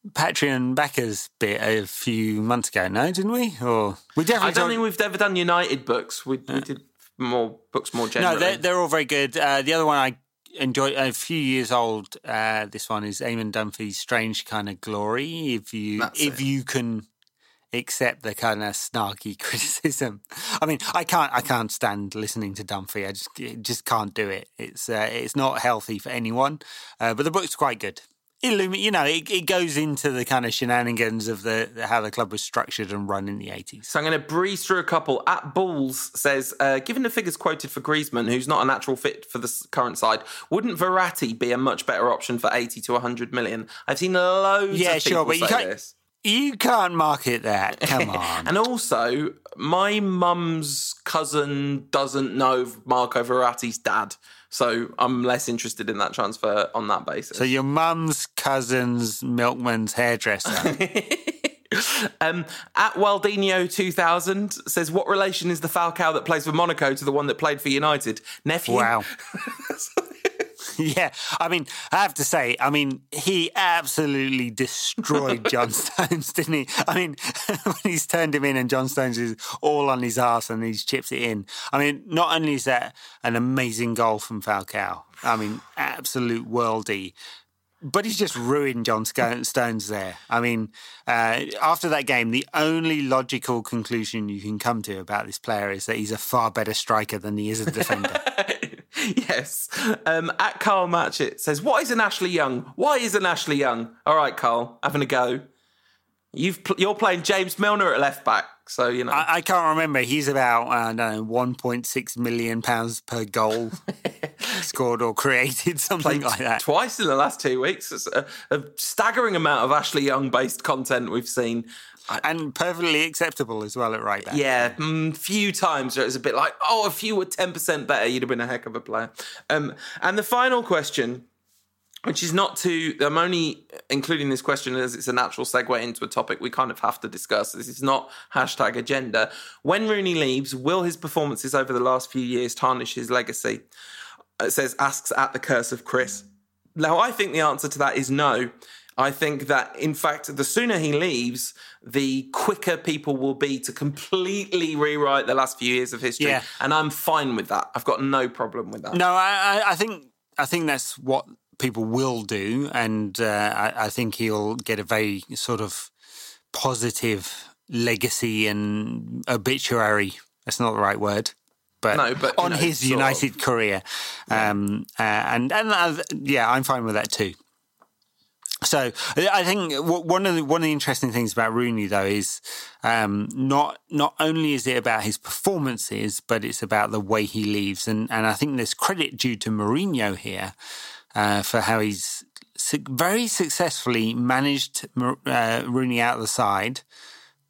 Patreon backers bit a few months ago, no, didn't we? Or we definitely. I don't think we've ever done United books. We, we did more books more generally. No, they're, they're all very good. Uh, the other one I enjoy a few years old. Uh, this one is Eamon Dunphy's Strange Kind of Glory. If you That's if it. you can accept the kind of snarky criticism, I mean, I can't I can't stand listening to Dunphy. I just just can't do it. It's uh, it's not healthy for anyone. Uh, but the book's quite good. Illumi- you know, it, it goes into the kind of shenanigans of the how the club was structured and run in the eighties. So I'm going to breeze through a couple. At Bulls says, uh, given the figures quoted for Griezmann, who's not a natural fit for the current side, wouldn't Verratti be a much better option for 80 to 100 million? I've seen loads Yeah, of people sure, but you can't- this. You can't market that. Come on. And also, my mum's cousin doesn't know Marco Verratti's dad, so I'm less interested in that transfer on that basis. so your mum's cousin's milkman's hairdresser. Um, at Waldinho 2000 says, What relation is the Falcao that plays for Monaco to the one that played for United? Nephew? Wow. yeah, I mean, I have to say, I mean, he absolutely destroyed John Stones, didn't he? I mean, when he's turned him in and John Stones is all on his ass and he's chipped it in. I mean, not only is that an amazing goal from Falcao, I mean, absolute worldy. But he's just ruined John Stones there. I mean, uh, after that game, the only logical conclusion you can come to about this player is that he's a far better striker than he is a defender. yes. Um, at Carl Matchett says, What is an Ashley Young? Why is an Ashley Young? All right, Carl, having a go. You've pl- you're playing James Milner at left back, so you know. I, I can't remember. He's about uh, I don't know, one point six million pounds per goal scored or created, something like that. Twice in the last two weeks. It's a, a staggering amount of Ashley Young based content we've seen. And perfectly acceptable as well at right back. Yeah, mm, few times where it was a bit like, oh, if you were 10% better, you'd have been a heck of a player. Um, and the final question, which is not to, I'm only including this question as it's a natural segue into a topic we kind of have to discuss. This is not hashtag agenda. When Rooney leaves, will his performances over the last few years tarnish his legacy? It says, asks at the curse of Chris. Now, I think the answer to that is no. I think that, in fact, the sooner he leaves, the quicker people will be to completely rewrite the last few years of history. Yeah. And I'm fine with that. I've got no problem with that. No, I, I- think I think that's what people will do, and uh, I, I think he'll get a very sort of positive legacy and obituary. That's not the right word. But, No, but, on know, his United career, um, uh, and and uh, yeah, I'm fine with that too. So I think one of the one of the interesting things about Rooney though is um, not not only is it about his performances, but it's about the way he leaves, and and I think there's credit due to Mourinho here uh, for how he's very successfully managed uh, Rooney out of the side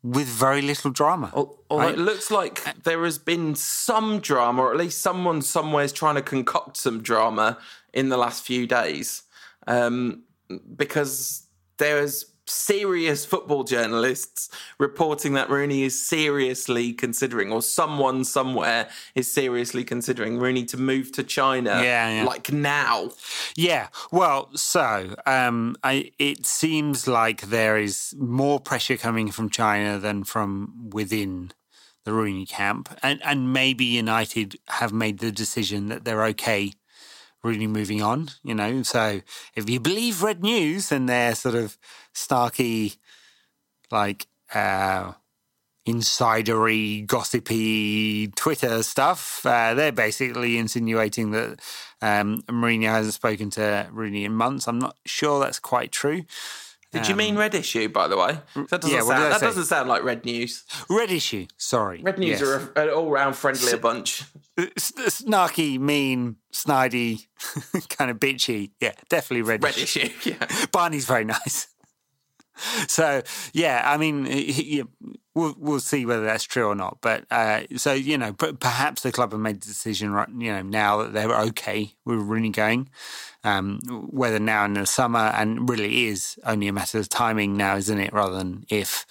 with very little drama. Although Right. it looks like there has been some drama, or at least someone somewhere is trying to concoct some drama in the last few days, um, because there's serious football journalists reporting that Rooney is seriously considering, or someone somewhere is seriously considering Rooney to move to China, Yeah, yeah. like now. Yeah, well, so um, I, it seems like there is more pressure coming from China than from within the Rooney camp, and and maybe United have made the decision that they're okay. Rooney moving on, you know. So if you believe Red News and their sort of snarky, like uh, insidery, gossipy Twitter stuff. Uh, they're basically insinuating that Um, Mourinho hasn't spoken to Rooney in months. I'm not sure that's quite true. Did you mean red issue, by the way? That doesn't, yeah, what did I sound, that say? doesn't sound like red news. Red issue. Sorry. Red news Yes. are a- an all-round friendlier bunch. S- snarky, mean, snidey, kind of bitchy. Yeah, definitely red, Red issue, yeah. Barney's very nice. So yeah, I mean, he- he- we'll we'll see whether that's true or not. But uh, so you know, perhaps the club have made the decision right, you know, now that they're okay with Rooney going. Um, whether now in the summer, and really is only a matter of timing now, isn't it, rather than if.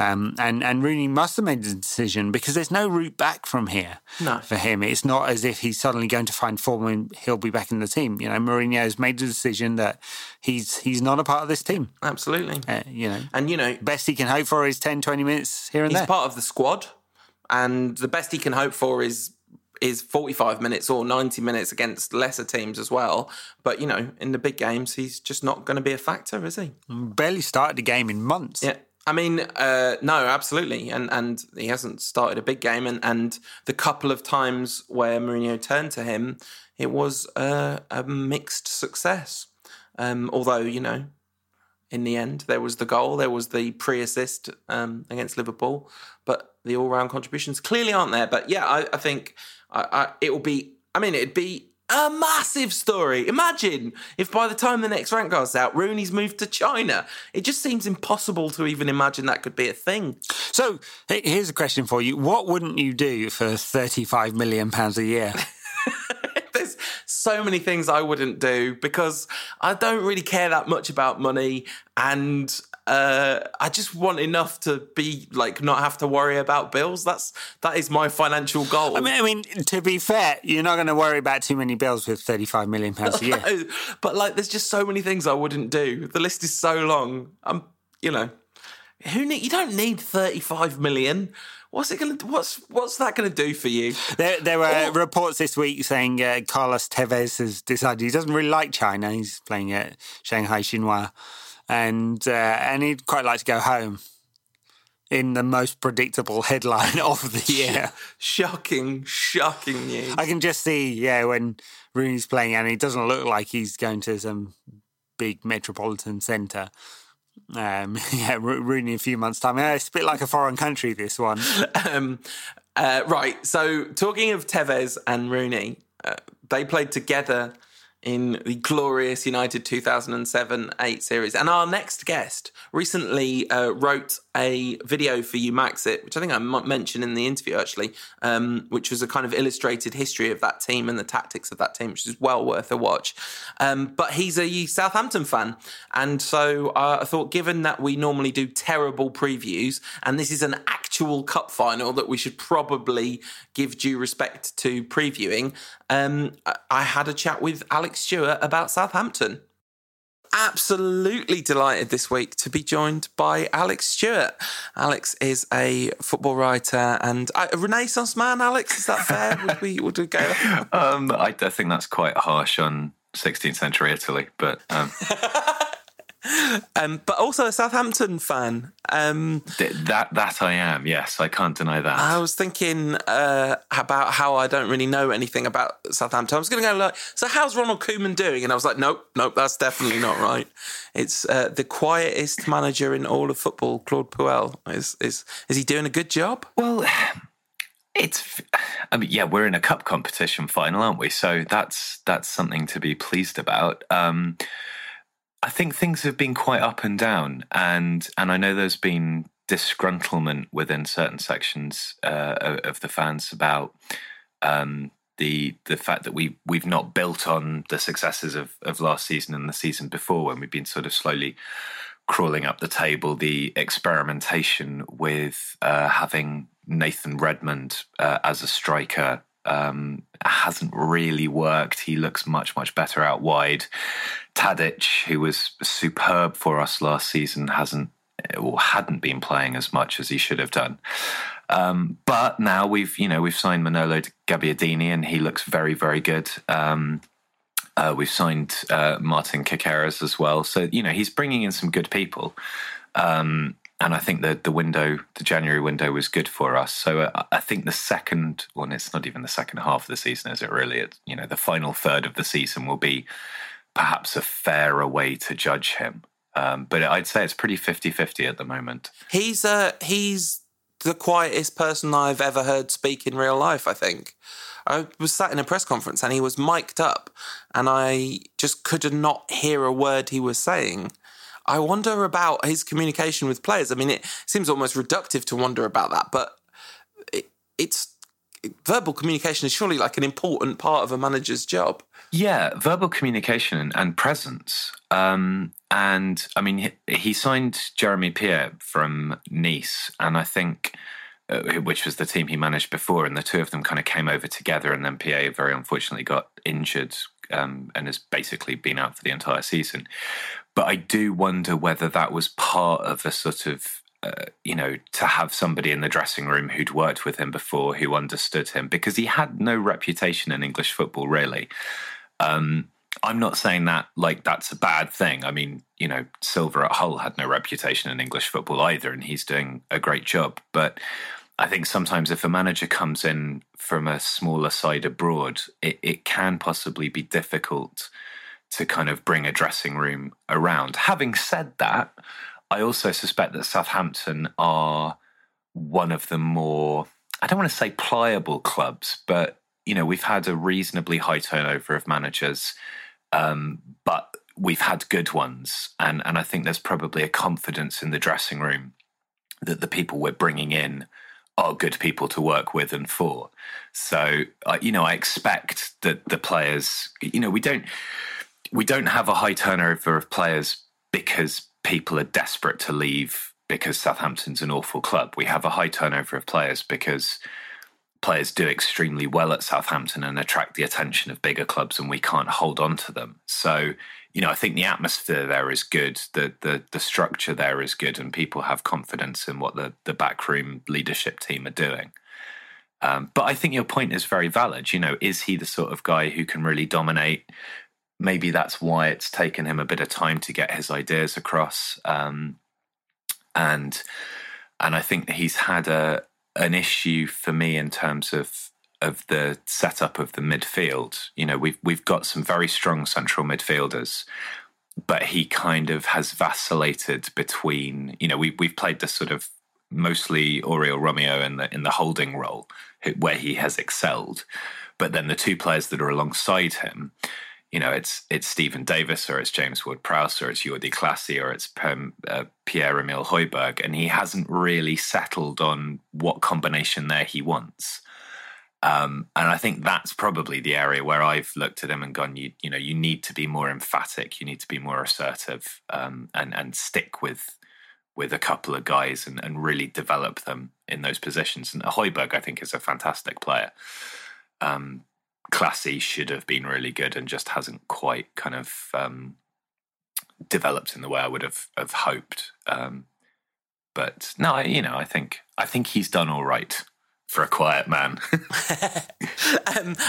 Um, and and Rooney must have made the decision because there's no route back from here No. for him. It's not as if he's suddenly going to find form and he'll be back in the team. You know, Mourinho's made the decision that he's he's not a part of this team. Absolutely. Uh, you know, And, you know, best he can hope for is 10, 20 minutes here and he's there. part of the squad, and the best he can hope for is is 45 minutes or 90 minutes against lesser teams as well. But, you know, in the big games, he's just not going to be a factor, is he? Barely started the game in months. Yeah. I mean, uh, no, absolutely, and and he hasn't started a big game, and and the couple of times where Mourinho turned to him, it was uh, a mixed success. Um, although you know, in the end, there was the goal, there was the pre-assist um, against Liverpool, but the all-round contributions clearly aren't there. But yeah, I, I think I, I, it will be. I mean, it'd be a massive story. Imagine if by the time the next rank goes out, Rooney's moved to China. It just seems impossible to even imagine that could be a thing. So here's a question for you: What wouldn't you do for 35 million pounds a year? There's so many things I wouldn't do because I don't really care that much about money and uh, I just want enough to be like not have to worry about bills. That's that is my financial goal. I mean, I mean, to be fair, you're not going to worry about too many bills with 35 million pounds a year. No, but like, there's just so many things I wouldn't do. The list is so long. I'm, you know, who need? You don't need 35 million. What's it gonna? What's what's that gonna do for you? There, there were Oh. reports this week saying uh, Carlos Tevez has decided he doesn't really like China. He's playing at Shanghai Shenhua, and uh, and he'd quite like to go home. In the most predictable headline of the year, Shocking, shocking news. I can just see, yeah, when Rooney's playing, and it doesn't look like he's going to some big metropolitan centre. Um, yeah, Ro- Rooney in a few months' time. Yeah, it's a bit like a foreign country. This one. um, uh, right. So, talking of Tevez and Rooney, uh, they played together in the glorious United 2007 8 series. And our next guest recently uh, wrote a video for you, Maxit, which I think I might mention in the interview actually, um, which was a kind of illustrated history of that team and the tactics of that team, which is well worth a watch. Um, but he's a Southampton fan. And so uh, I thought, given that we normally do terrible previews, and this is an actual cup final that we should probably give due respect to previewing, um, I had a chat with Alex Stewart about Southampton. Absolutely delighted this week to be joined by Alex Stewart. Alex is a football writer and a Renaissance man. Alex, is that fair? would we would we go? Um, I, I think that's quite harsh on 16th century Italy, but um, Um, but also a Southampton fan. Um, th- that that I am. Yes, I can't deny that. I was thinking uh, about how I don't really know anything about Southampton. I was going to go like, so how's Ronald Koeman doing? And I was like, nope, nope, that's definitely not right. It's uh, the quietest manager in all of football, Claude Puel. Is is is he doing a good job? Well, it's. I mean, yeah, we're in a cup competition final, aren't we? So that's that's something to be pleased about. Um, I think things have been quite up and down, and and I know there's been disgruntlement within certain sections uh, of- the fans about um, the the fact that we we've not built on the successes of of last season and the season before, when we've been sort of slowly crawling up the table, the experimentation with uh, having Nathan Redmond uh, as a striker um, hasn't really worked. He looks much, much better out wide. Tadic, who was superb for us last season, hasn't or hadn't been playing as much as he should have done. Um, but now we've, you know, we've signed Manolo Gabbiadini, and he looks very, very good. Um, uh, we've signed uh, Martin Caceres as well, so you know he's bringing in some good people. Um, and I think that the window, the January window, was good for us. So uh, I think the second, well, it's not even the second half of the season, is it? Really, it's you know the final third of the season will be perhaps a fairer way to judge him. Um, but I'd say it's pretty 50-50 at the moment. He's uh, he's the quietest person I've ever heard speak in real life. I think I was sat in a press conference and he was mic'd up, and I just could not hear a word he was saying. I wonder about his communication with players. I mean, it seems almost reductive to wonder about that, but it, it's verbal communication is surely like an important part of a manager's job. Yeah, verbal communication and presence. Um, and I mean, he, he, signed Jeremy Pied from Nice, and I think. Uh, which was the team he managed before, and the two of them kind of came over together, and then Pied very unfortunately got injured um, and has basically been out for the entire season. But I do wonder whether that was part of a sort of uh, you know, to have somebody in the dressing room who'd worked with him before, who understood him, because he had no reputation in English football, really. Um, I'm not saying that like that's a bad thing. I mean, you know, Silva at Hull had no reputation in English football either, and he's doing a great job. But I think sometimes if a manager comes in from a smaller side abroad, it, it can possibly be difficult to kind of bring a dressing room around. Having said that, I also suspect that Southampton are one of the more, I don't want to say pliable clubs, but, you know, we've had a reasonably high turnover of managers, um, but we've had good ones. And, and I think there's probably a confidence in the dressing room that the people we're bringing in are good people to work with and for. So, uh, you know, I expect that the players, you know, we don't we don't have a high turnover of players because people are desperate to leave because Southampton's an awful club. We have a high turnover of players because players do extremely well at Southampton and attract the attention of bigger clubs and we can't hold on to them. So, you know, I think the atmosphere there is good, the the the structure there is good and people have confidence in what the the backroom leadership team are doing. Um, but I think your point is very valid. You know, is he the sort of guy who can really dominate maybe that's why it's taken him a bit of time to get his ideas across. Um, and and I think he's had a an issue for me in terms of of the setup of the midfield. You know, we've we've got some very strong central midfielders, but he kind of has vacillated between. You know, we we've played this sort of mostly Oriol Romeo in the in the holding role, where he has excelled, but then the two players that are alongside him you know, it's it's Steven Davis or it's James Ward Prowse or it's Jordy Clasie or it's uh, Pierre Emile Højbjerg, and he hasn't really settled on what combination there he wants. Um, and I think that's probably the area where I've looked at him and gone, you you know, you need to be more emphatic, you need to be more assertive, um, and and stick with with a couple of guys and, and really develop them in those positions. And Højbjerg, I think, is a fantastic player. Um, Clasie should have been really good and just hasn't quite kind of um, developed in the way I would have, have hoped. Um, but no, you know, I think I think he's done all right for a quiet man. um,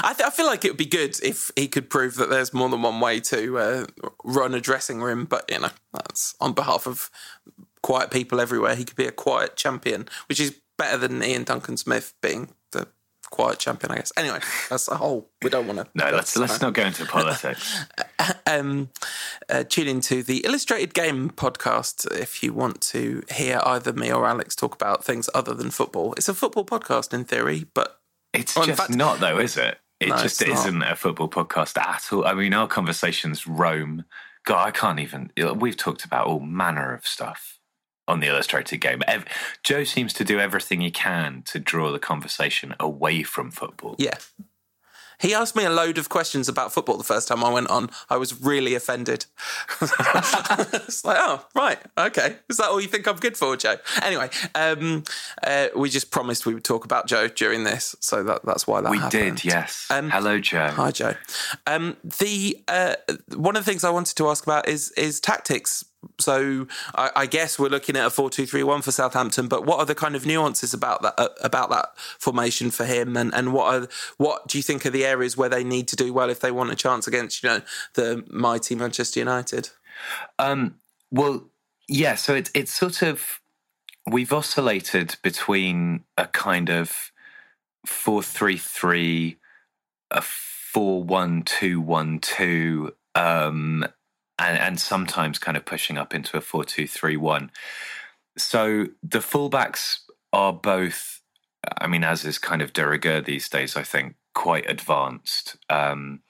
I, th- I, feel like it would be good if he could prove that there's more than one way to uh, run a dressing room. But you know, that's on behalf of quiet people everywhere. He could be a quiet champion, which is better than Iain Duncan Smith being quiet champion, I guess. Anyway, that's a whole. We don't want to. No, let's let's not go into politics. um, uh, tune into the Illustrated Game podcast if you want to hear either me or Alex talk about things other than football. It's a football podcast in theory, but it's just fact, not, though, is it? It no, just isn't a football podcast at all. I mean, our conversations roam. God, I can't even. We've talked about all manner of stuff on the illustrated game. Joe seems to do everything he can to draw the conversation away from football. Yeah. He asked me a load of questions about football the first time I went on. I was really offended. it's like, oh, right, okay. Is that all you think I'm good for, Joe? Anyway, um, uh, we just promised we would talk about Joe during this, so that, that's why that we happened. did. Yes. Um, Hello, Joe. Hi, Joe. Um, the uh, one of the things I wanted to ask about is is tactics so I, I, guess we're looking at a four-two-three-one for Southampton. But what are the kind of nuances about that uh, about that formation for him? And and what are what do you think are the areas where they need to do well if they want a chance against you know the mighty Manchester United? Um, well, yeah. So it's it's sort of we've oscillated between a kind of four three three, a four one two one two, um, and and sometimes kind of pushing up into a four two three one. So the fullbacks are both. I mean, as is kind of de rigueur these days, I think quite advanced, um,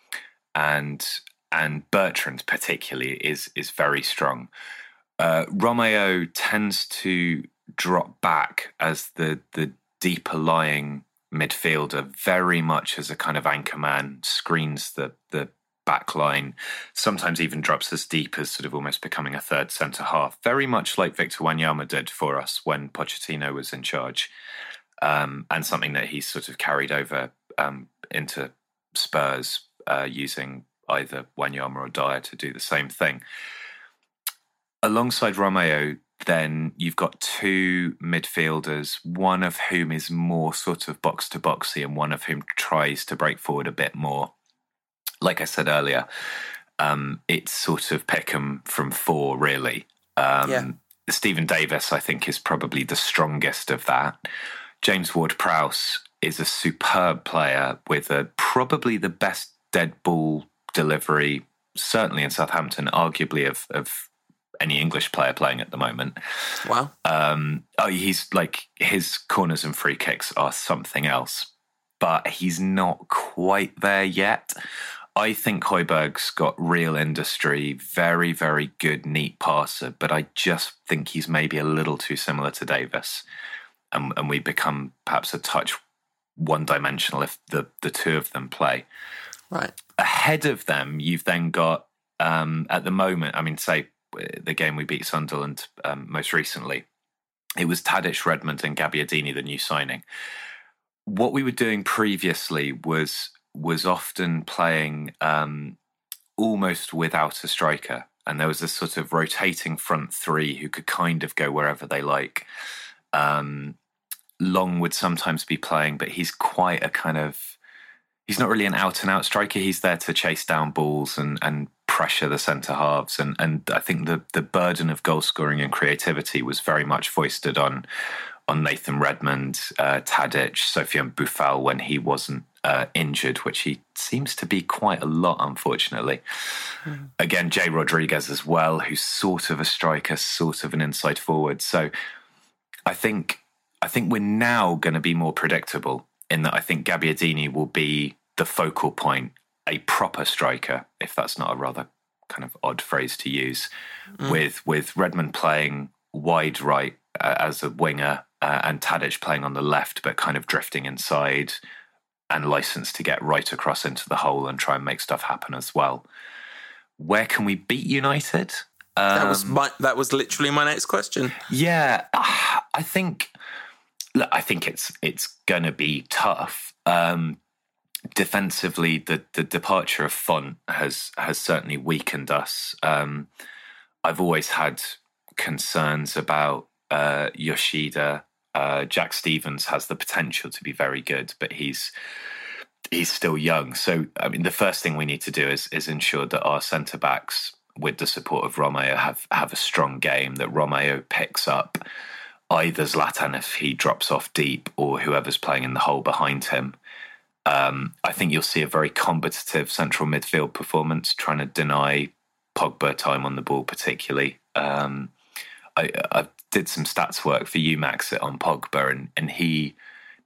and and Bertrand particularly is is very strong. Uh, Romeo tends to drop back as the the deeper lying midfielder, very much as a kind of anchor man, screens the the back line, sometimes even drops as deep as sort of almost becoming a third centre half, very much like Victor Wanyama did for us when Pochettino was in charge, um, and something that he's sort of carried over um, into Spurs uh, using either Wanyama or Dier to do the same thing. Alongside Romeo, then you've got two midfielders, one of whom is more sort of box to boxy and one of whom tries to break forward a bit more. Like I said earlier, um, it's sort of Peckham from four, really. Um, yeah. Steven Davis, I think, is probably the strongest of that. James Ward Prowse is a superb player with a, probably the best dead ball delivery, certainly in Southampton, arguably of, of any English player playing at the moment. Wow. Um, oh, he's like his corners and free kicks are something else, but he's not quite there yet. I think Højbjerg's got real industry, very, very good, neat passer, but I just think he's maybe a little too similar to Davis. And, and we become perhaps a touch one dimensional if the, the two of them play. Right. Ahead of them, you've then got, um, at the moment, I mean, say the game we beat Sunderland um, most recently, it was Tadic, Redmond, and Gabbiadini, the new signing. What we were doing previously was was often playing um, almost without a striker, and there was a sort of rotating front three who could kind of go wherever they like. Um, Long would sometimes be playing, but he's quite a kind of he's not really an out and out striker. He's there to chase down balls and and pressure the centre halves, and and I think the the burden of goal scoring and creativity was very much foisted on on Nathan Redmond, uh, Tadic, Sofiane Boufal when he wasn't uh, injured, which he seems to be quite a lot, unfortunately. Mm. Again, Jay Rodriguez as well, who's sort of a striker, sort of an inside forward. So I think I think we're now going to be more predictable in that I think Gabbiadini will be the focal point a proper striker, if that's not a rather kind of odd phrase to use, mm. with with Redmond playing wide right uh, as a winger uh, and Tadic playing on the left, but kind of drifting inside and license to get right across into the hole and try and make stuff happen as well. Where can we beat United? Um, that was um, my, that was literally my next question. Yeah, I think look, I think it's it's going to be tough. Um, defensively, the the departure of Fonte has has certainly weakened us. Um, I've always had concerns about uh, Yoshida. Uh, Jack Stephens has the potential to be very good, but he's he's still young. So, I mean, the first thing we need to do is is ensure that our centre backs, with the support of Romeo, have have a strong game. That Romeo picks up either Zlatan if he drops off deep, or whoever's playing in the hole behind him. Um, I think you'll see a very combative central midfield performance, trying to deny Pogba time on the ball, particularly. Um, I, I, did some stats work for UMax on Pogba, and, and he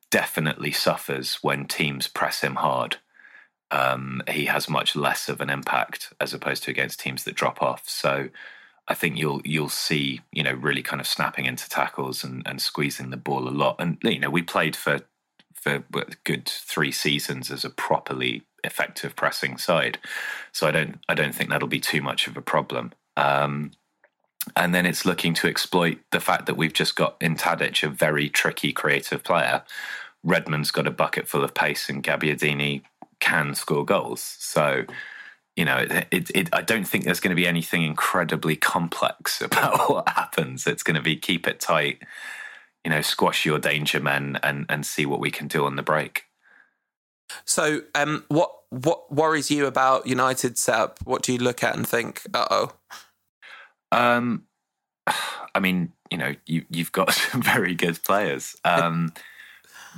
definitely suffers when teams press him hard. Um, he has much less of an impact as opposed to against teams that drop off. So I think you'll you'll see you know really kind of snapping into tackles and, and squeezing the ball a lot. And you know we played for for good three seasons as a properly effective pressing side. So I don't I don't think that'll be too much of a problem. Um, and then it's looking to exploit the fact that we've just got in Tadic a very tricky creative player. Redmond's got a bucket full of pace, and Gabbiadini can score goals. So you know, it, it, it, I don't think there's going to be anything incredibly complex about what happens. It's going to be keep it tight you know, squash your danger men and and see what we can do on the break. So, um, what what worries you about United's setup? What do you look at and think, uh oh? Um, I mean, you know, you you've got some very good players. Um,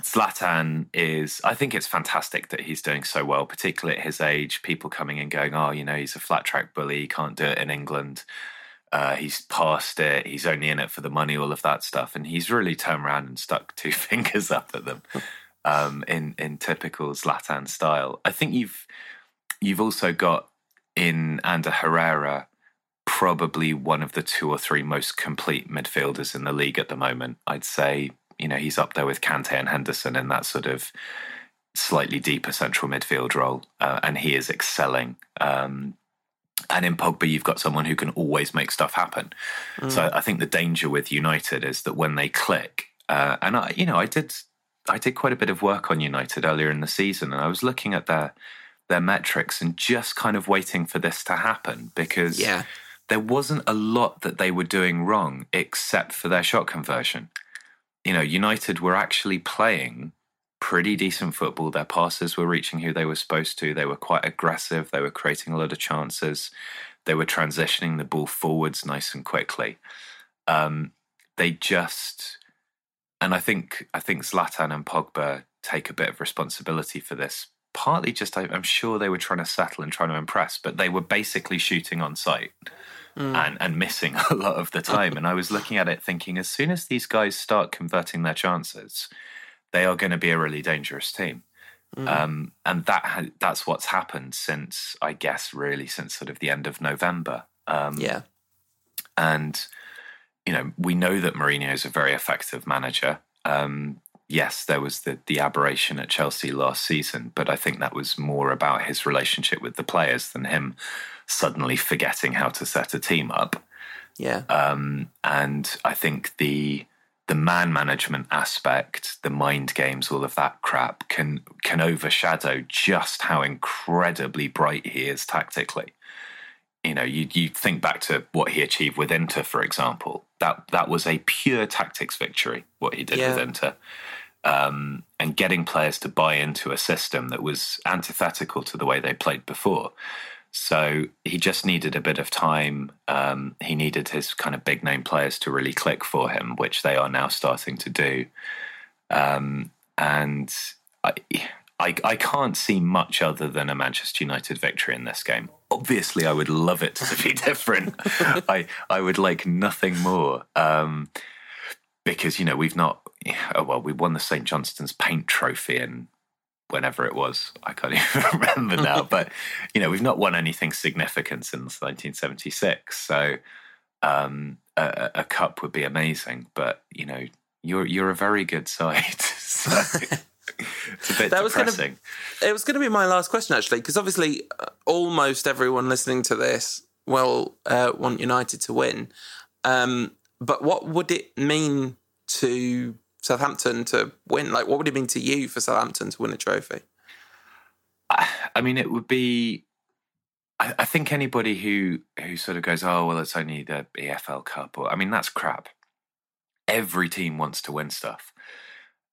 Zlatan is, I think it's fantastic that he's doing so well, particularly at his age. People coming and going, oh, you know, he's a flat track bully, he can't do it in England. Uh, he's past it. He's only in it for the money, all of that stuff. And he's really turned around and stuck two fingers up at them um, in in typical Zlatan style. I think you've you've also got in Ander Herrera probably one of the two or three most complete midfielders in the league at the moment. I'd say you know he's up there with Kante and Henderson in that sort of slightly deeper central midfield role, uh, and he is excelling. Um, and in Pogba, you've got someone who can always make stuff happen. Mm. So I think the danger with United is that when they click, uh, and I, you know, I did, I did quite a bit of work on United earlier in the season, and I was looking at their their metrics and just kind of waiting for this to happen because yeah. There wasn't a lot that they were doing wrong except for their shot conversion. You know, United were actually playing pretty decent football. Their passes were reaching who they were supposed to. They were quite aggressive. They were creating a lot of chances. They were transitioning the ball forwards nice and quickly. Um, they just, and I think I think Zlatan and Pogba take a bit of responsibility for this. Partly just, I'm sure they were trying to settle and trying to impress, but they were basically shooting on sight. Mm. And, and missing a lot of the time. and I was looking at it thinking, as soon as these guys start converting their chances, they are going to be a really dangerous team. Mm. Um, and that ha- that's what's happened since, I guess, really since sort of the end of November. Um, yeah. And, you know, we know that Mourinho is a very effective manager. Um, yes, there was the, the aberration at Chelsea last season, but I think that was more about his relationship with the players than him suddenly forgetting how to set a team up. Yeah. Um, and I think the the man management aspect, the mind games, all of that crap can can overshadow just how incredibly bright he is tactically. You know, you you think back to what he achieved with Inter, for example. That that was a pure tactics victory. What he did yeah. with Inter, um, and getting players to buy into a system that was antithetical to the way they played before. So he just needed a bit of time. Um, he needed his kind of big name players to really click for him, which they are now starting to do. Um, and I, I, I, can't see much other than a Manchester United victory in this game. Obviously, I would love it to be different. I, I would like nothing more. Um, because, you know, we've not, oh, well, we won the St. Johnstone's Paint Trophy in whenever it was. I can't even remember now. but you know, we've not won anything significant since 1976. So um, a, a, cup would be amazing. But you know, you're you're a very good side. so it's a bit that depressing. Was gonna, it was going to be my last question actually, because obviously, uh, almost everyone listening to this will uh, want United to win. Um, but what would it mean to Southampton to win? Like, what would it mean to you for Southampton to win a trophy? I mean, it would be. I, I think anybody who who sort of goes, "Oh, well, it's only the EFL Cup," or I mean, that's crap. Every team wants to win stuff,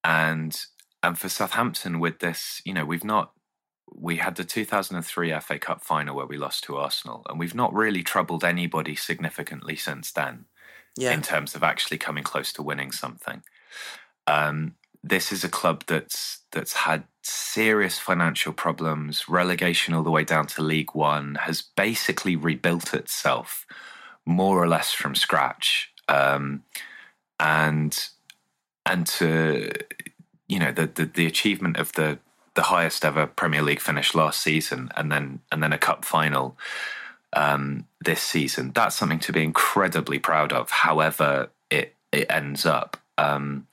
and and for Southampton with this, you know, we've not we had the 2003 FA Cup final where we lost to Arsenal, and we've not really troubled anybody significantly since then. Yeah. In terms of actually coming close to winning something. Um, this is a club that's that's had serious financial problems, relegation all the way down to League One, has basically rebuilt itself more or less from scratch, um, and and to you know the, the the achievement of the the highest ever Premier League finish last season, and then and then a cup final um, this season. That's something to be incredibly proud of. However, it it ends up. Um,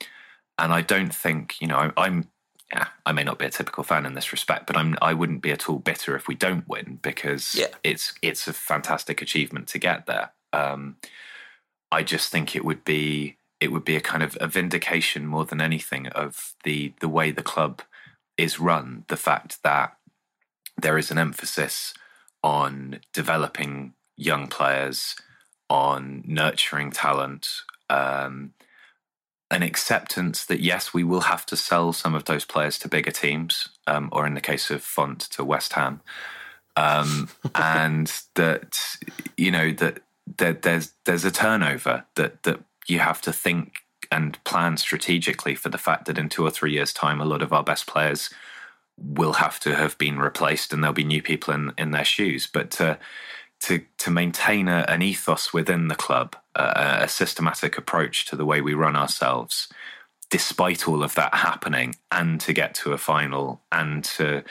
and I don't think you know I'm, I'm yeah, I may not be a typical fan in this respect, but I'm I wouldn't be at all bitter if we don't win because yeah. it's it's a fantastic achievement to get there. Um, I just think it would be it would be a kind of a vindication more than anything of the the way the club is run. The fact that there is an emphasis on developing young players, on nurturing talent, um, an acceptance that yes, we will have to sell some of those players to bigger teams, um, or in the case of Fonte to West Ham, um, and that you know that there, there's there's a turnover that that you have to think and plan strategically for the fact that in two or three years' time, a lot of our best players will have to have been replaced, and there'll be new people in in their shoes. But to to to maintain a, an ethos within the club, uh, a systematic approach to the way we run ourselves, despite all of that happening, and to get to a final, and to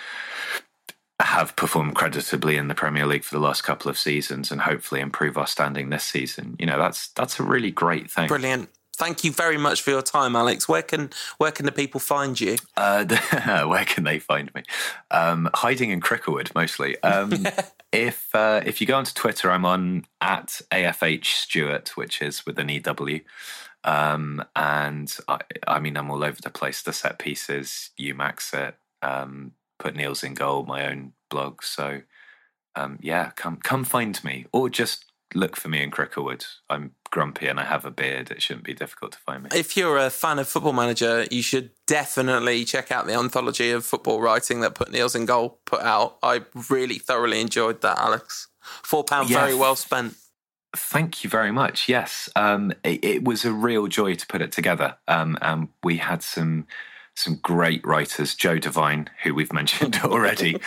have performed creditably in the Premier League for the last couple of seasons and hopefully improve our standing this season. You know, that's that's a really great thing. Brilliant. Thank you very much for your time, Alex. Where can where can the people find you? Uh, where can they find me? Um, hiding in Cricklewood mostly. Um, if uh, if you go onto Twitter, I'm on at afh Stewart, which is with an ew. Um, and I, I, mean, I'm all over the place. The set pieces, UMaxit, um, put Niels in goal, my own blog. So um, yeah, come come find me, or just look for me in Cricklewood. I'm grumpy and I have a beard. It shouldn't be difficult to find me. If you're a fan of Football Manager, you should definitely check out the anthology of football writing that Put Niels in Goal put out. I really thoroughly enjoyed that, Alex. Four pound, very well spent. Thank you very much. Yes, um, it, it, was a real joy to put it together, um, and we had some some great writers. Joe Devine, who we've mentioned already,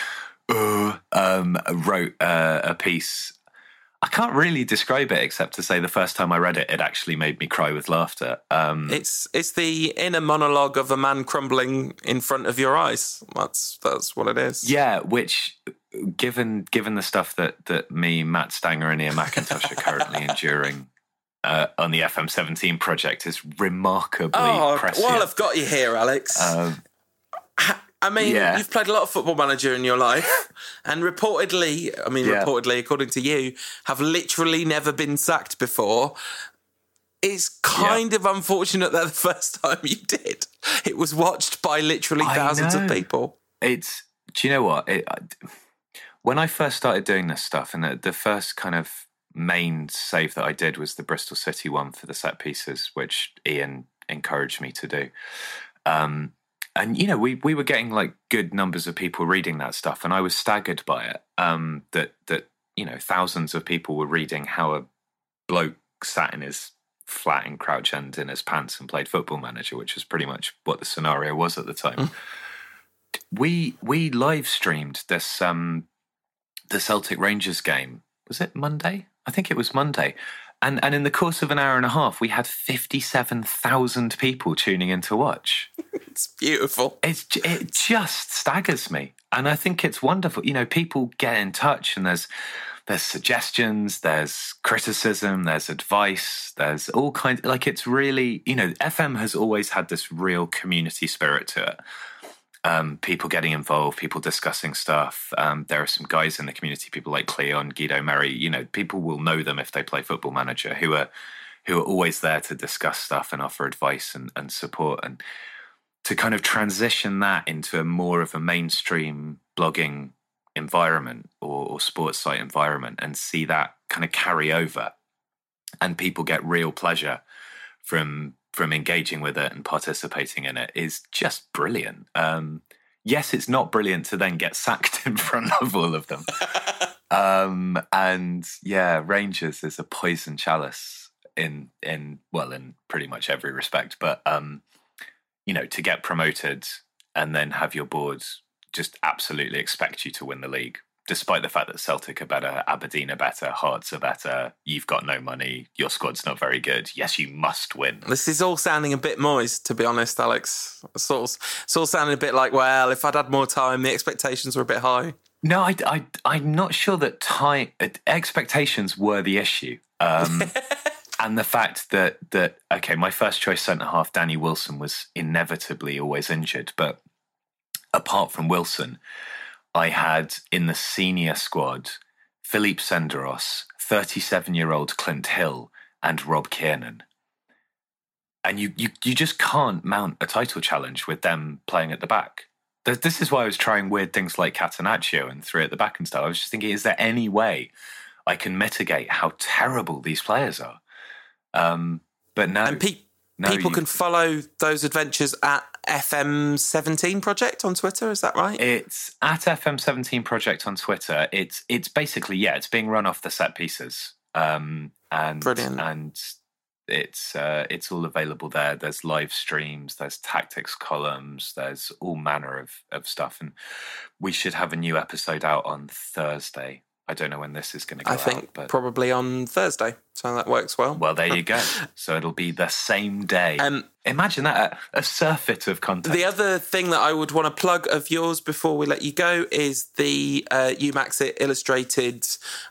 uh, um, wrote uh, a piece I can't really describe it except to say the first time I read it, it actually made me cry with laughter. Um, it's it's the inner monologue of a man crumbling in front of your eyes. That's that's what it is. Yeah, which given given the stuff that that me, Matt Stanger, and Iain Macintosh are currently enduring uh, on the FM17 project is remarkably oh, prescient. Well, I've got you here, Alex. Um, I mean, yeah. you've played a lot of football manager in your life, and reportedly, I mean, yeah. reportedly, according to you, have literally never been sacked before. It's kind yeah. of unfortunate that the first time you did, it was watched by literally thousands of people. It's, do you know what? It, when I first started doing this stuff, and the, the first kind of main save that I did was the Bristol City one for the set pieces, which Iain encouraged me to do. Um, and you know we we were getting like good numbers of people reading that stuff and i was staggered by it um that that you know thousands of people were reading how a bloke sat in his flat in crouch end in his pants and played football manager which was pretty much what the scenario was at the time. Mm. we we live streamed this um the celtic rangers game. Was it monday? I think it was monday and and in the course of an hour and a half, we had fifty seven thousand people tuning in to watch. it's beautiful. It's it just staggers me, and I think it's wonderful. You know, people get in touch, and there's there's suggestions, there's criticism, there's advice, there's all kinds. Like it's really, you know, FM has always had this real community spirit to it um, people getting involved, people discussing stuff. Um, there are some guys in the community, people like Cleon, Guido Merry. You know, people will know them if they play Football Manager, who are who are always there to discuss stuff and offer advice and, and support, and to kind of transition that into a more of a mainstream blogging environment or, or sports site environment, and see that kind of carry over, and people get real pleasure from from engaging with it and participating in it is just brilliant. Um, yes, it's not brilliant to then get sacked in front of all of them. um, and yeah, Rangers is a poison chalice in in well in pretty much every respect. But um, you know, to get promoted and then have your board just absolutely expect you to win the league despite the fact that Celtic are better, Aberdeen are better, Hearts are better, you've got no money, your squad's not very good. Yes, you must win. This is all sounding a bit moist, to be honest, Alex. It's all, it's all sounding a bit like, well, if I'd had more time, the expectations were a bit high. No, I, I, I'm not sure that time expectations were the issue. Um, and the fact that that okay, my first choice centre half, Danny Wilson, was inevitably always injured. But apart from Wilson, I had in the senior squad Philippe Senderos, 37 year old Clint Hill, and Rob Kiernan. And you, you, you just can't mount a title challenge with them playing at the back. This is why I was trying weird things like Catenaccio and three at the back and stuff. I was just thinking, is there any way I can mitigate how terrible these players are? Um, but no. And Pete, no, People you, can follow those adventures at FM17 Project on Twitter. Is that right? It's at FM17 Project on Twitter. It's it's basically yeah, it's being run off the set pieces Um, and Brilliant. and it's uh, it's all available there. There's live streams, there's tactics columns, there's all manner of, of stuff, and we should have a new episode out on Thursday. I don't know when this is going to go I out, think but probably on Thursday, so that works well. well, there you go. so it'll be the same day. Um, Imagine that a, a surfeit of content. The other thing that I would want to plug of yours before we let you go is the uh, UMaxit illustrated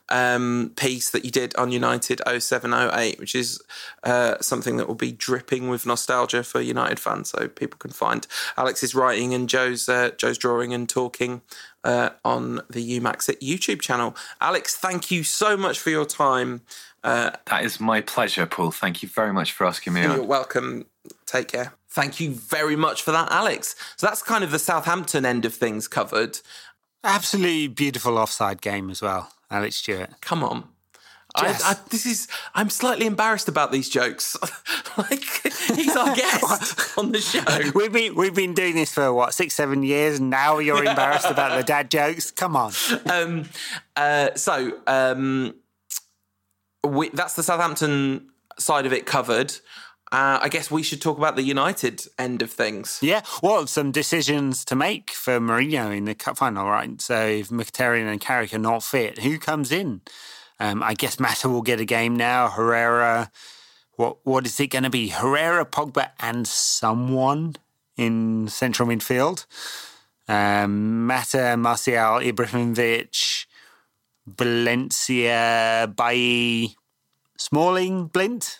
um, piece that you did on United 0708, which is uh, something that will be dripping with nostalgia for United fans. So people can find Alex's writing and Joe's uh, Joe's drawing and talking uh, on the UMaxit YouTube channel. Alex, thank you so much for your time. That is my pleasure, Paul. Thank you very much for asking me You're on. welcome. Take care. Thank you very much for that, Alex. So that's kind of the Southampton end of things covered. Absolutely beautiful offside game as well, Alex Stewart. Come on. I, I, this is. I'm slightly embarrassed about these jokes. like he's our guest on the show. We've been we've been doing this for what six seven years, and now you're embarrassed about the dad jokes. Come on, Um, uh, so um, we, that's the Southampton side of it covered. Uh, I guess we should talk about the United end of things. yeah. Well, some decisions to make for Mourinho in the cup final, right? So if Mkhitaryan and Carrick are not fit, who comes in? Um, I guess Mata will get a game now. Herrera. What what is it going to be? Herrera, Pogba, and someone in central midfield. Um, Mata, Martial, Ibrahimovic, Valencia, Bailly Smalling, Blind,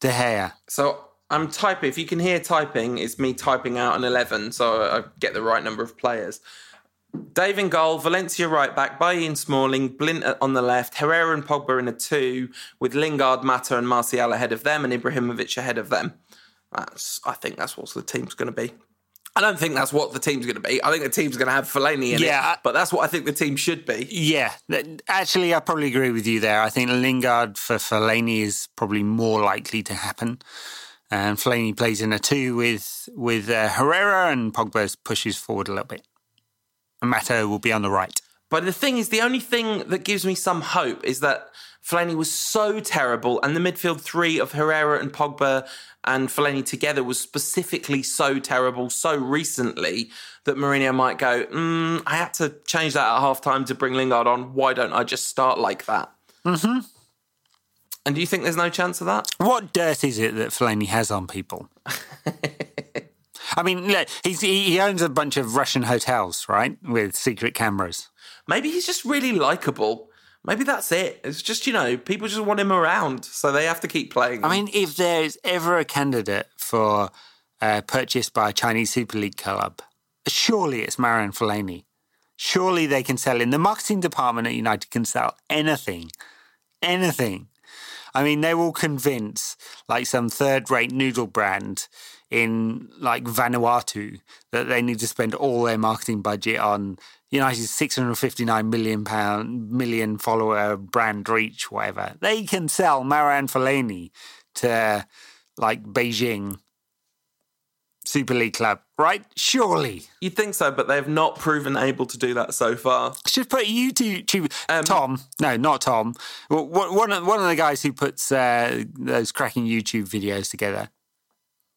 De Gea. So I'm typing. If you can hear typing, it's me typing out an 11, so I get the right number of players. Dave in goal, Valencia right back, and Smalling, Blind on the left, Herrera and Pogba in a two, with Lingard, Mata, and Martial ahead of them, and Ibrahimovic ahead of them. That's, I think that's what the team's going to be. I don't think that's what the team's going to be. I think the team's going to have Fellaini in Yeah. it, but that's what I think the team should be. Yeah, actually, I probably agree with you there. I think Lingard for Fellaini is probably more likely to happen. And Fellaini plays in a two with with uh, Herrera, and Pogba pushes forward a little bit. And will be on the right. But the thing is, the only thing that gives me some hope is that Fellaini was so terrible, and the midfield three of Herrera and Pogba and Fellaini together was specifically so terrible so recently that Mourinho might go, mm, I had to change that at half time to bring Lingard on. Why don't I just start like that? Mm-hmm. And do you think there's no chance of that? What dirt is it that Fellaini has on people? I mean, look, he's, he he owns a bunch of Russian hotels, right, with secret cameras. Maybe he's just really likable. Maybe that's it. It's just, you know, people just want him around, so they have to keep playing. I mean, if there's ever a candidate for uh, purchase by a Chinese Super League club, surely it's Marouane Fellaini. Surely they can sell in the marketing department at United can sell anything, anything. I mean, they will convince like some third-rate noodle brand in like Vanuatu that they need to spend all their marketing budget on United's 659 million pound million follower brand reach, whatever. They can sell Marouane Fellaini to like Beijing Super League club, right? Surely. You'd think so, but they've not proven able to do that so far. Should put YouTube. Tom, no, not Tom. One one of one of the guys who puts uh, those cracking YouTube videos together.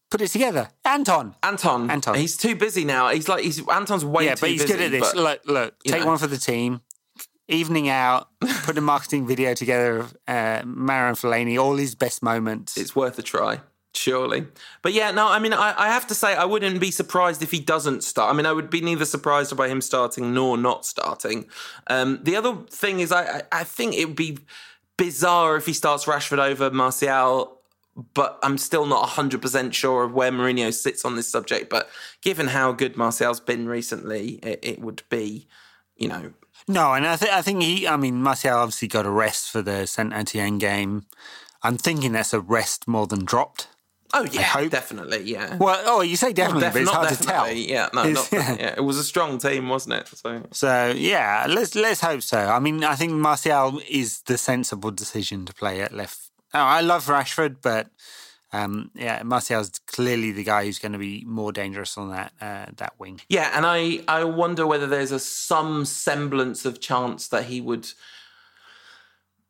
Put it together, Anton. Anton, Anton. he's too busy now. He's like he's Anton's way yeah, too but he's busy. good at this. but- look, look, take know. one for the team. Evening out, put a marketing video together of uh, Marouane Fellaini, all his best moments. it's worth a try, surely. But yeah, no, I mean, I, I have to say, I wouldn't be surprised if he doesn't start. I mean, I would be neither surprised by him starting nor not starting. Um, the other thing is, I, I I think it would be bizarre if he starts Rashford over Martial. But I'm still not 100% sure of where Mourinho sits on this subject. But given how good Martial's been recently, it, it would be, you know, No, and I, th- I think he, I mean, Martial obviously got a rest for the Saint Etienne game. I'm thinking that's a rest more than dropped. Oh yeah, hope. definitely, yeah. Well, oh, you say definitely, Def- but it's not hard to tell. Yeah, no, not, yeah. yeah. It was a strong team, wasn't it? So So yeah, let's let's hope so. I mean, I think Martial is the sensible decision to play at left. Oh, I love Rashford, but um, yeah, Martial's clearly the guy who's going to be more dangerous on that uh, that wing. yeah, and I I wonder whether there's a some semblance of chance that he would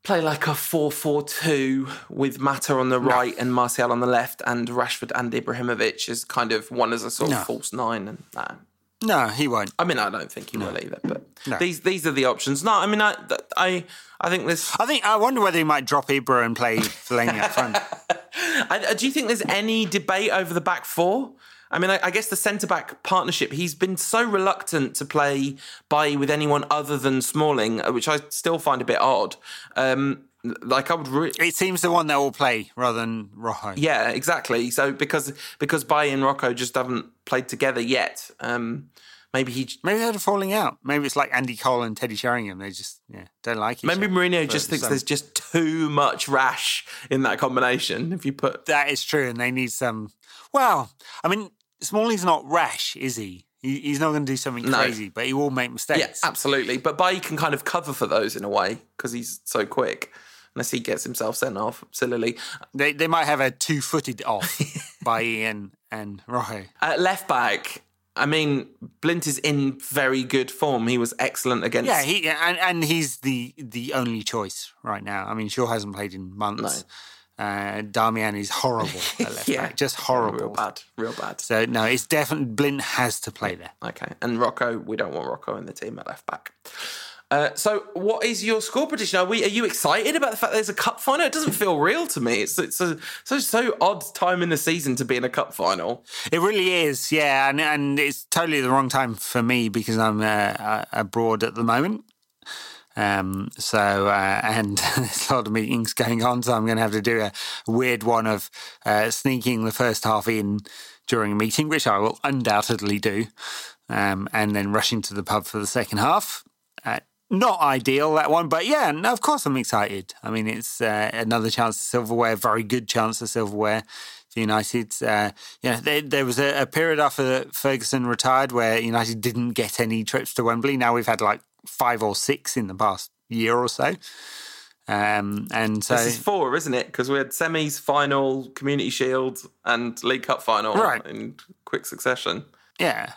play like a 4-4-2 with Mata on the no. right and Martial on the left, and Rashford and Ibrahimovic is kind of one as a sort no. of false nine, and nah. No, he won't. I mean, I don't think he no. will either. But no. these these are the options. No, I mean, I I I think this. I think I wonder whether he might drop Ibra and play Fellaini up front. I, do you think there's any debate over the back four? I mean, I, I guess the centre back partnership. He's been so reluctant to play Bailly with anyone other than Smalling, uh, which I still find a bit odd. Um, like I would. Re- it seems the one that will play rather than Rojo. Yeah, exactly. So because because Bailly and Rojo just haven't played together yet. Um, maybe he maybe they're falling out. Maybe it's like Andy Cole and Teddy Sheringham. They just yeah don't like each Maybe other. Mourinho just thinks some... there's just too much rash in that combination. If you put that is true, and they need some. Well, I mean, Smalling's not rash, is he? He's not going to do something no. crazy, but he will make mistakes. Yeah, absolutely. But Bailly can kind of cover for those in a way because he's so blind unless he gets himself sent off sillily. They they might have a two footed off by Ian and Rojo. At left back, I mean, Blind is in very good form. He was excellent against. Yeah, he and, and he's the the only choice right now. I mean, Shaw hasn't played in months. No. Uh, Darmian is horrible at left yeah. back, just horrible, real bad, real bad. So no, it's definitely Blind has to play there. Okay, and Rocco, we don't want Rocco in the team at left back. Uh, so, what is your score prediction? Are we? Are you excited about the fact there's a cup final? It doesn't feel real to me. It's it's a so so odd time in the season to be in a cup final. It really is, yeah, and and it's totally the wrong time for me because I'm uh, abroad at the moment. Um, so uh, and there's a lot of meetings going on, so I'm going to have to do a weird one of uh, sneaking the first half in during a meeting, which I will undoubtedly do, um, and then rushing to the pub for the second half. Not ideal that one, but yeah, no, of course I'm excited. I mean, it's uh, another chance of silverware, very good chance of silverware for United. Uh, you know, there, there was a, a, period after Ferguson retired where United didn't get any trips to Wembley. Now we've had like five or six in the past year or so. Um, and so this is four, isn't it? Because we had semis, final, Community Shield, and League Cup final right. in quick succession. Yeah,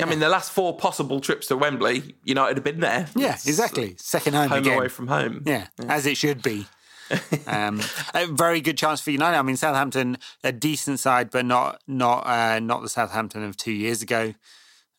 I mean, the last four possible trips to Wembley, United have been there. Yeah, it's exactly. Second home, home again. away from home. Yeah, yeah. as it should be. um, a very good chance for United. I mean, Southampton, a decent side, but not not uh, not the Southampton of two years ago.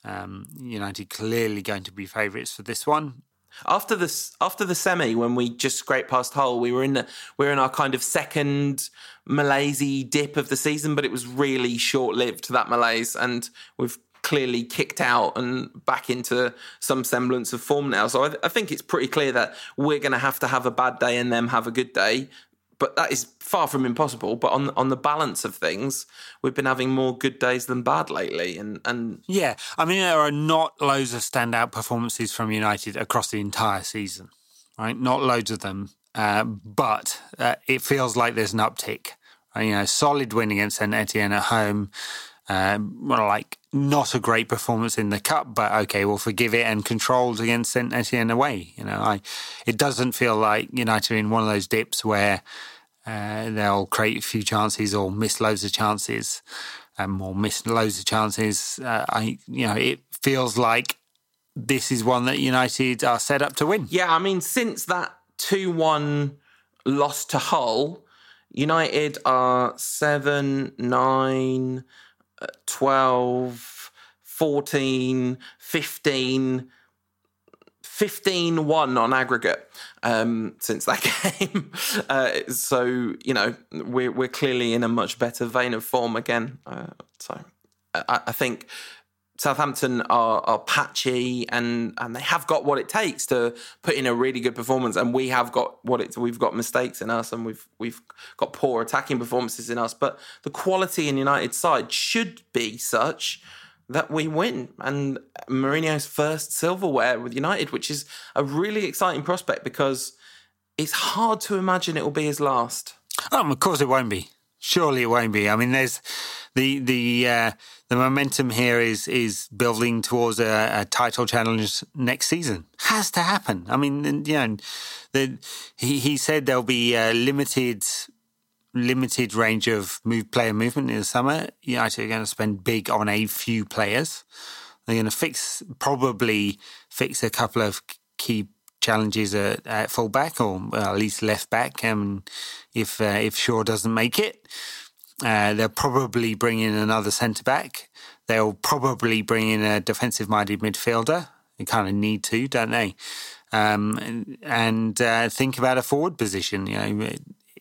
Um, United clearly going to be favourites for this one. After this, after the semi, when we just scraped past Hull, we were in the, we are in our kind of second malaise dip of the season, but it was really short lived that malaise, and we've clearly kicked out and back into some semblance of form now. So I, th- I think it's pretty clear that we're going to have to have a bad day and them have a good day. But that is far from impossible. But on on the balance of things, we've been having more good days than bad lately. And and yeah, I mean there are not loads of standout performances from United across the entire season, right? Not loads of them, uh, but uh, it feels like there's an uptick. You know, solid win against Etienne at home. Um, well, like not a great performance in the cup, but okay, we'll forgive it and controlled against Saint Etienne away. You know, I it doesn't feel like United are in one of those dips where uh, they'll create a few chances or miss loads of chances, um, or miss loads of chances. Uh, I you know it feels like this is one that United are set up to win. Yeah, I mean since that two one loss to Hull, United are seven nine 12, 14, 15, 15 1 on aggregate um, since that game. Uh, so, you know, we're, we're clearly in a much better vein of form again. Uh, so I, I, think Southampton are, are patchy and, and they have got what it takes to put in a really good performance. And we have got what it we've got mistakes in us and we've we've got poor attacking performances in us. But the quality in United's side should be such that we win. And Mourinho's first silverware with United, which is a really exciting prospect because it's hard to imagine it will be his last. Um, of course it won't be. Surely it won't be. I mean, there's the the uh, the momentum here is is building towards a, a, title challenge next season. Has to happen. I mean, you know, the, he he said there'll be a limited limited range of move player movement in the summer. United are going to spend big on a few players. They're going to fix probably fix a couple of key challenges at, at fullback or well, at least left back. Um, if uh, if Shaw doesn't make it, uh, they'll probably bring in another centre back. They'll probably bring in a defensive minded midfielder. They kind of need to, don't they? Um, and, and uh, think about a forward position. You know,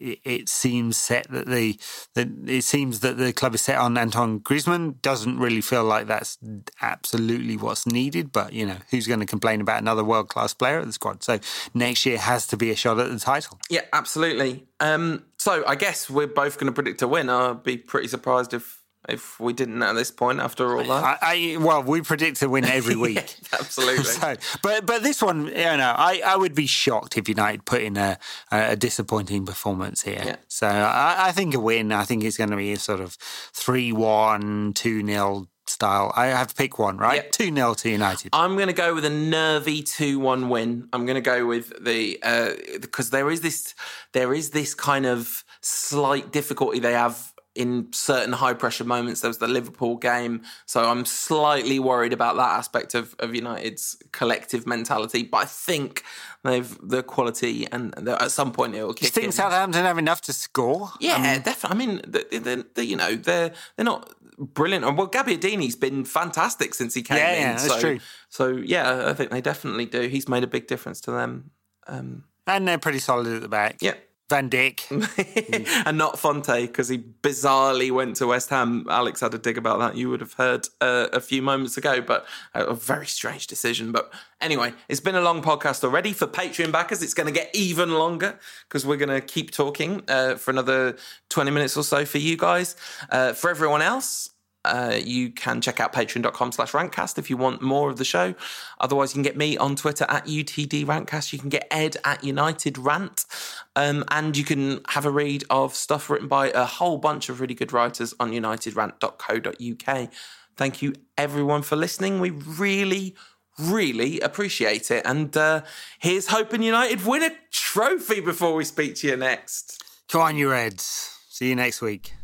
it, seems set that the that it seems that the club is set on Antoine Griezmann. Doesn't really feel like that's absolutely what's needed. But you know, who's going to complain about another world class player at the squad? So next year has to be a shot at the title. Yeah, absolutely. Um, so I guess we're both going to predict a win. I'd be pretty surprised if if we didn't at this point after all that. I, I well, we predict to win every week. yeah, absolutely. so, but but this one, you know, I, I would be shocked if United put in a, a disappointing performance here. Yeah. So I, I think a win. I think it's going to be a sort of 3 1, 2 0 style. I have to pick one, right? 2 yep. 0 to United. I'm going to go with a nervy 2 1 win. I'm going to go with the, uh, because there is this, there is this kind of slight difficulty they have in certain high pressure moments. There was the Liverpool game, so I'm slightly worried about that aspect of, of United's collective mentality. But I think they've the quality, and at some point it will kick. You think in. Southampton have enough to score? Yeah, um, definitely. I mean, they, they, they, you know, they're they're not brilliant. Well, Gabbiadini's been fantastic since he came yeah, in. Yeah, that's so, true. So yeah, I think they definitely do. He's made a big difference to them. Um, and they're pretty solid at the back. Yeah. Van Dijk. and not Fonte because he bizarrely went to West Ham. Alex had a dig about that. You would have heard uh, a few moments ago, but a very strange decision. But anyway, it's been a long podcast already. For Patreon backers, it's going to get even longer because we're going to keep talking uh, for another 20 minutes or so for you guys. Uh, for everyone else, uh, you can check out patreon.com slash rantcast if you want more of the show. Otherwise, you can get me on Twitter at UTD Rantcast. You can get Ed at United Rant. Um, and you can have a read of stuff written by a whole bunch of really good writers on unitedrant.co.uk. Thank you, everyone, for listening. We really, really appreciate it. And uh, here's hoping United win a trophy before we speak to you next. Come on, you Reds. See you next week.